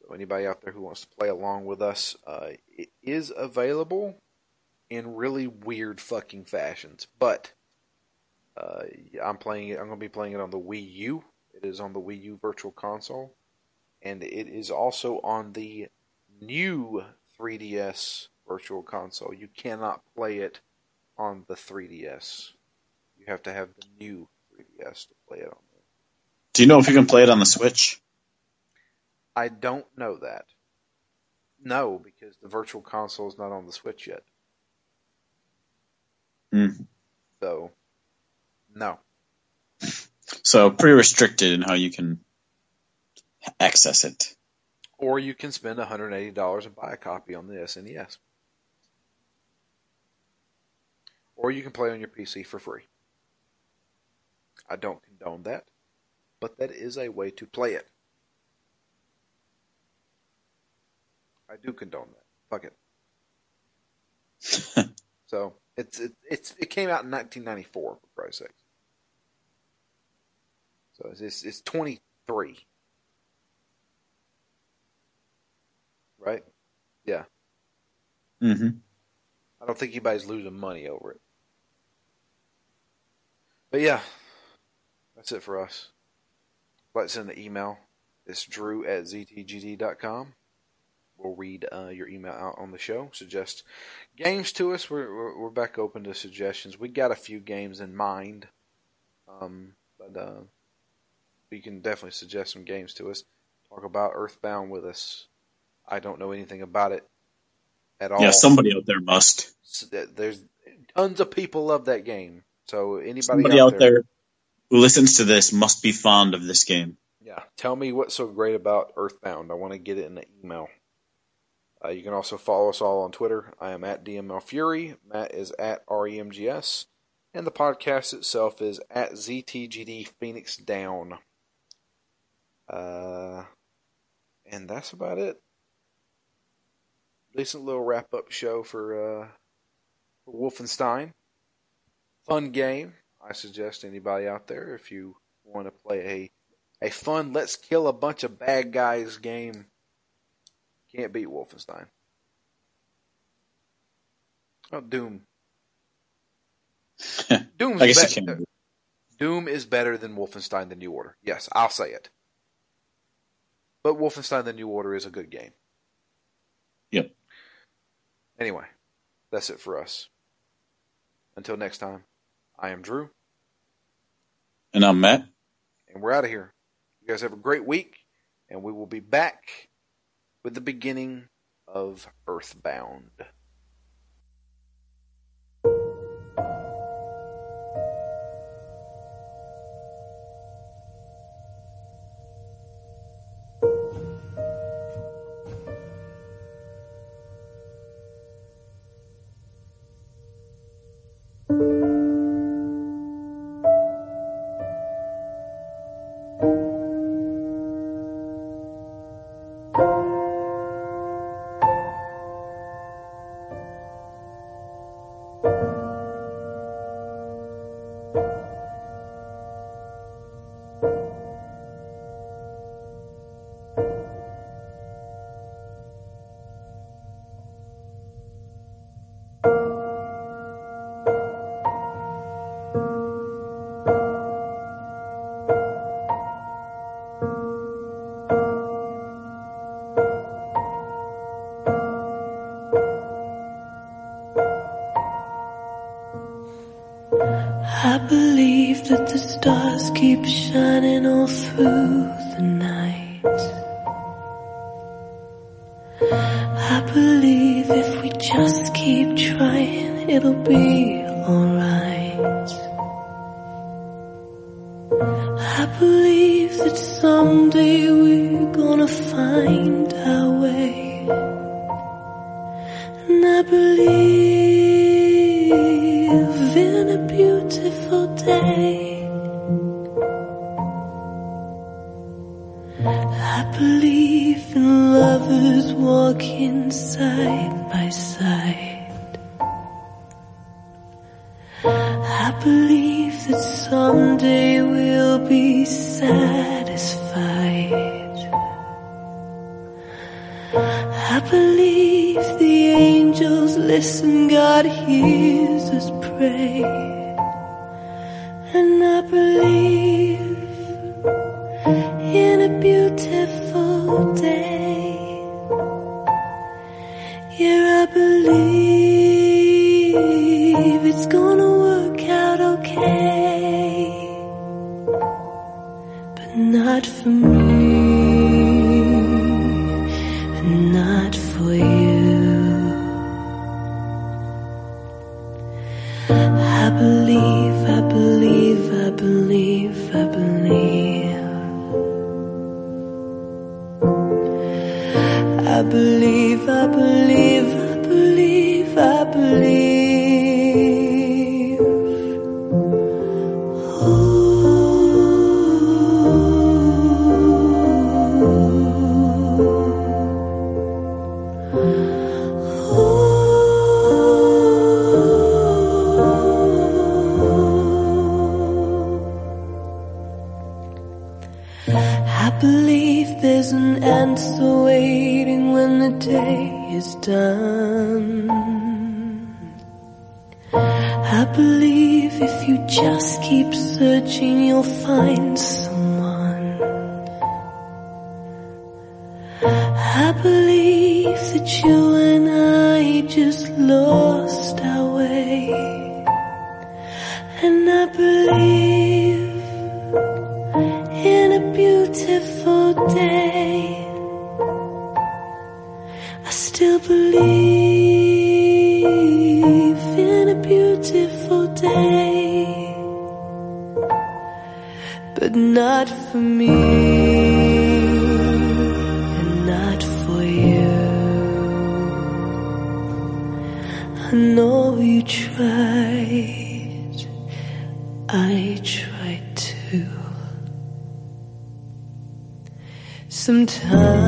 So anybody out there who wants to play along with us, uh, it is available in really weird fucking fashions. But uh, I'm playing it. I'm going to be playing it on the Wii U. It is on the Wii U Virtual Console, and it is also on the new 3DS Virtual Console. You cannot play it on the 3DS. You have to have the new 3DS to play it on. Do you know if you can play it on the Switch? I don't know that. No, because the Virtual Console is not on the Switch yet. Hmm. So, no. So pretty restricted in how you can access it. Or you can spend $180 and buy a copy on the SNES. Or you can play on your PC for free. I don't condone that, but that is a way to play it. I do condone that. Fuck it. So it's it, it's it came out in 1994 for Christ's sake. So it's it's, it's 23, right? Yeah. Mm-hmm. I don't think anybody's losing money over it. But yeah, that's it for us. Let's send an email. It's drew at ztgd.com. We'll read uh, your email out on the show. Suggest games to us. We're, we're, we're back open to suggestions. We got a few games in mind, um, but uh, you can definitely suggest some games to us. Talk about Earthbound with us. I don't know anything about it at all. Yeah, somebody out there must. There's tons of people love that game. So anybody Somebody out, out there who listens to this must be fond of this game. Yeah, tell me what's so great about Earthbound. I want to get it in the email. Uh, you can also follow us all on Twitter. I am at DML Fury. Matt is at REMGS. And the podcast itself is at ZTGD Phoenix Down. Uh, and that's about it. Decent little wrap up show for, uh, for Wolfenstein. Fun game. I suggest anybody out there if you want to play a a fun let's kill a bunch of bad guys game can't beat Wolfenstein. Oh, Doom. Doom's I guess be- can. Doom is better than Wolfenstein: The New Order. Yes, I'll say it. But Wolfenstein: The New Order is a good game. Yep. Anyway, that's it for us. Until next time, I am Drew, And I'm Matt. and we're out of here. You guys have a great week, and we will be back with the beginning of Earthbound. Find our way. And I believe in a beautiful day. I believe in lovers walking side by side. I believe that someday we'll be satisfied. Listen, God hears us pray. And I believe in a beautiful day. Yeah, I believe it's gonna work out okay. But not for me, believe, I believe, done. I believe if you just keep searching, you'll find I still believe in a beautiful day, but not for me and not for you. I know you tried, I tried too. Sometimes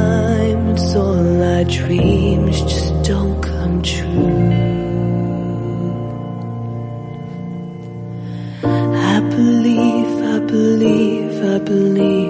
Sometimes all our dreams just don't come true. I believe, I believe, I believe.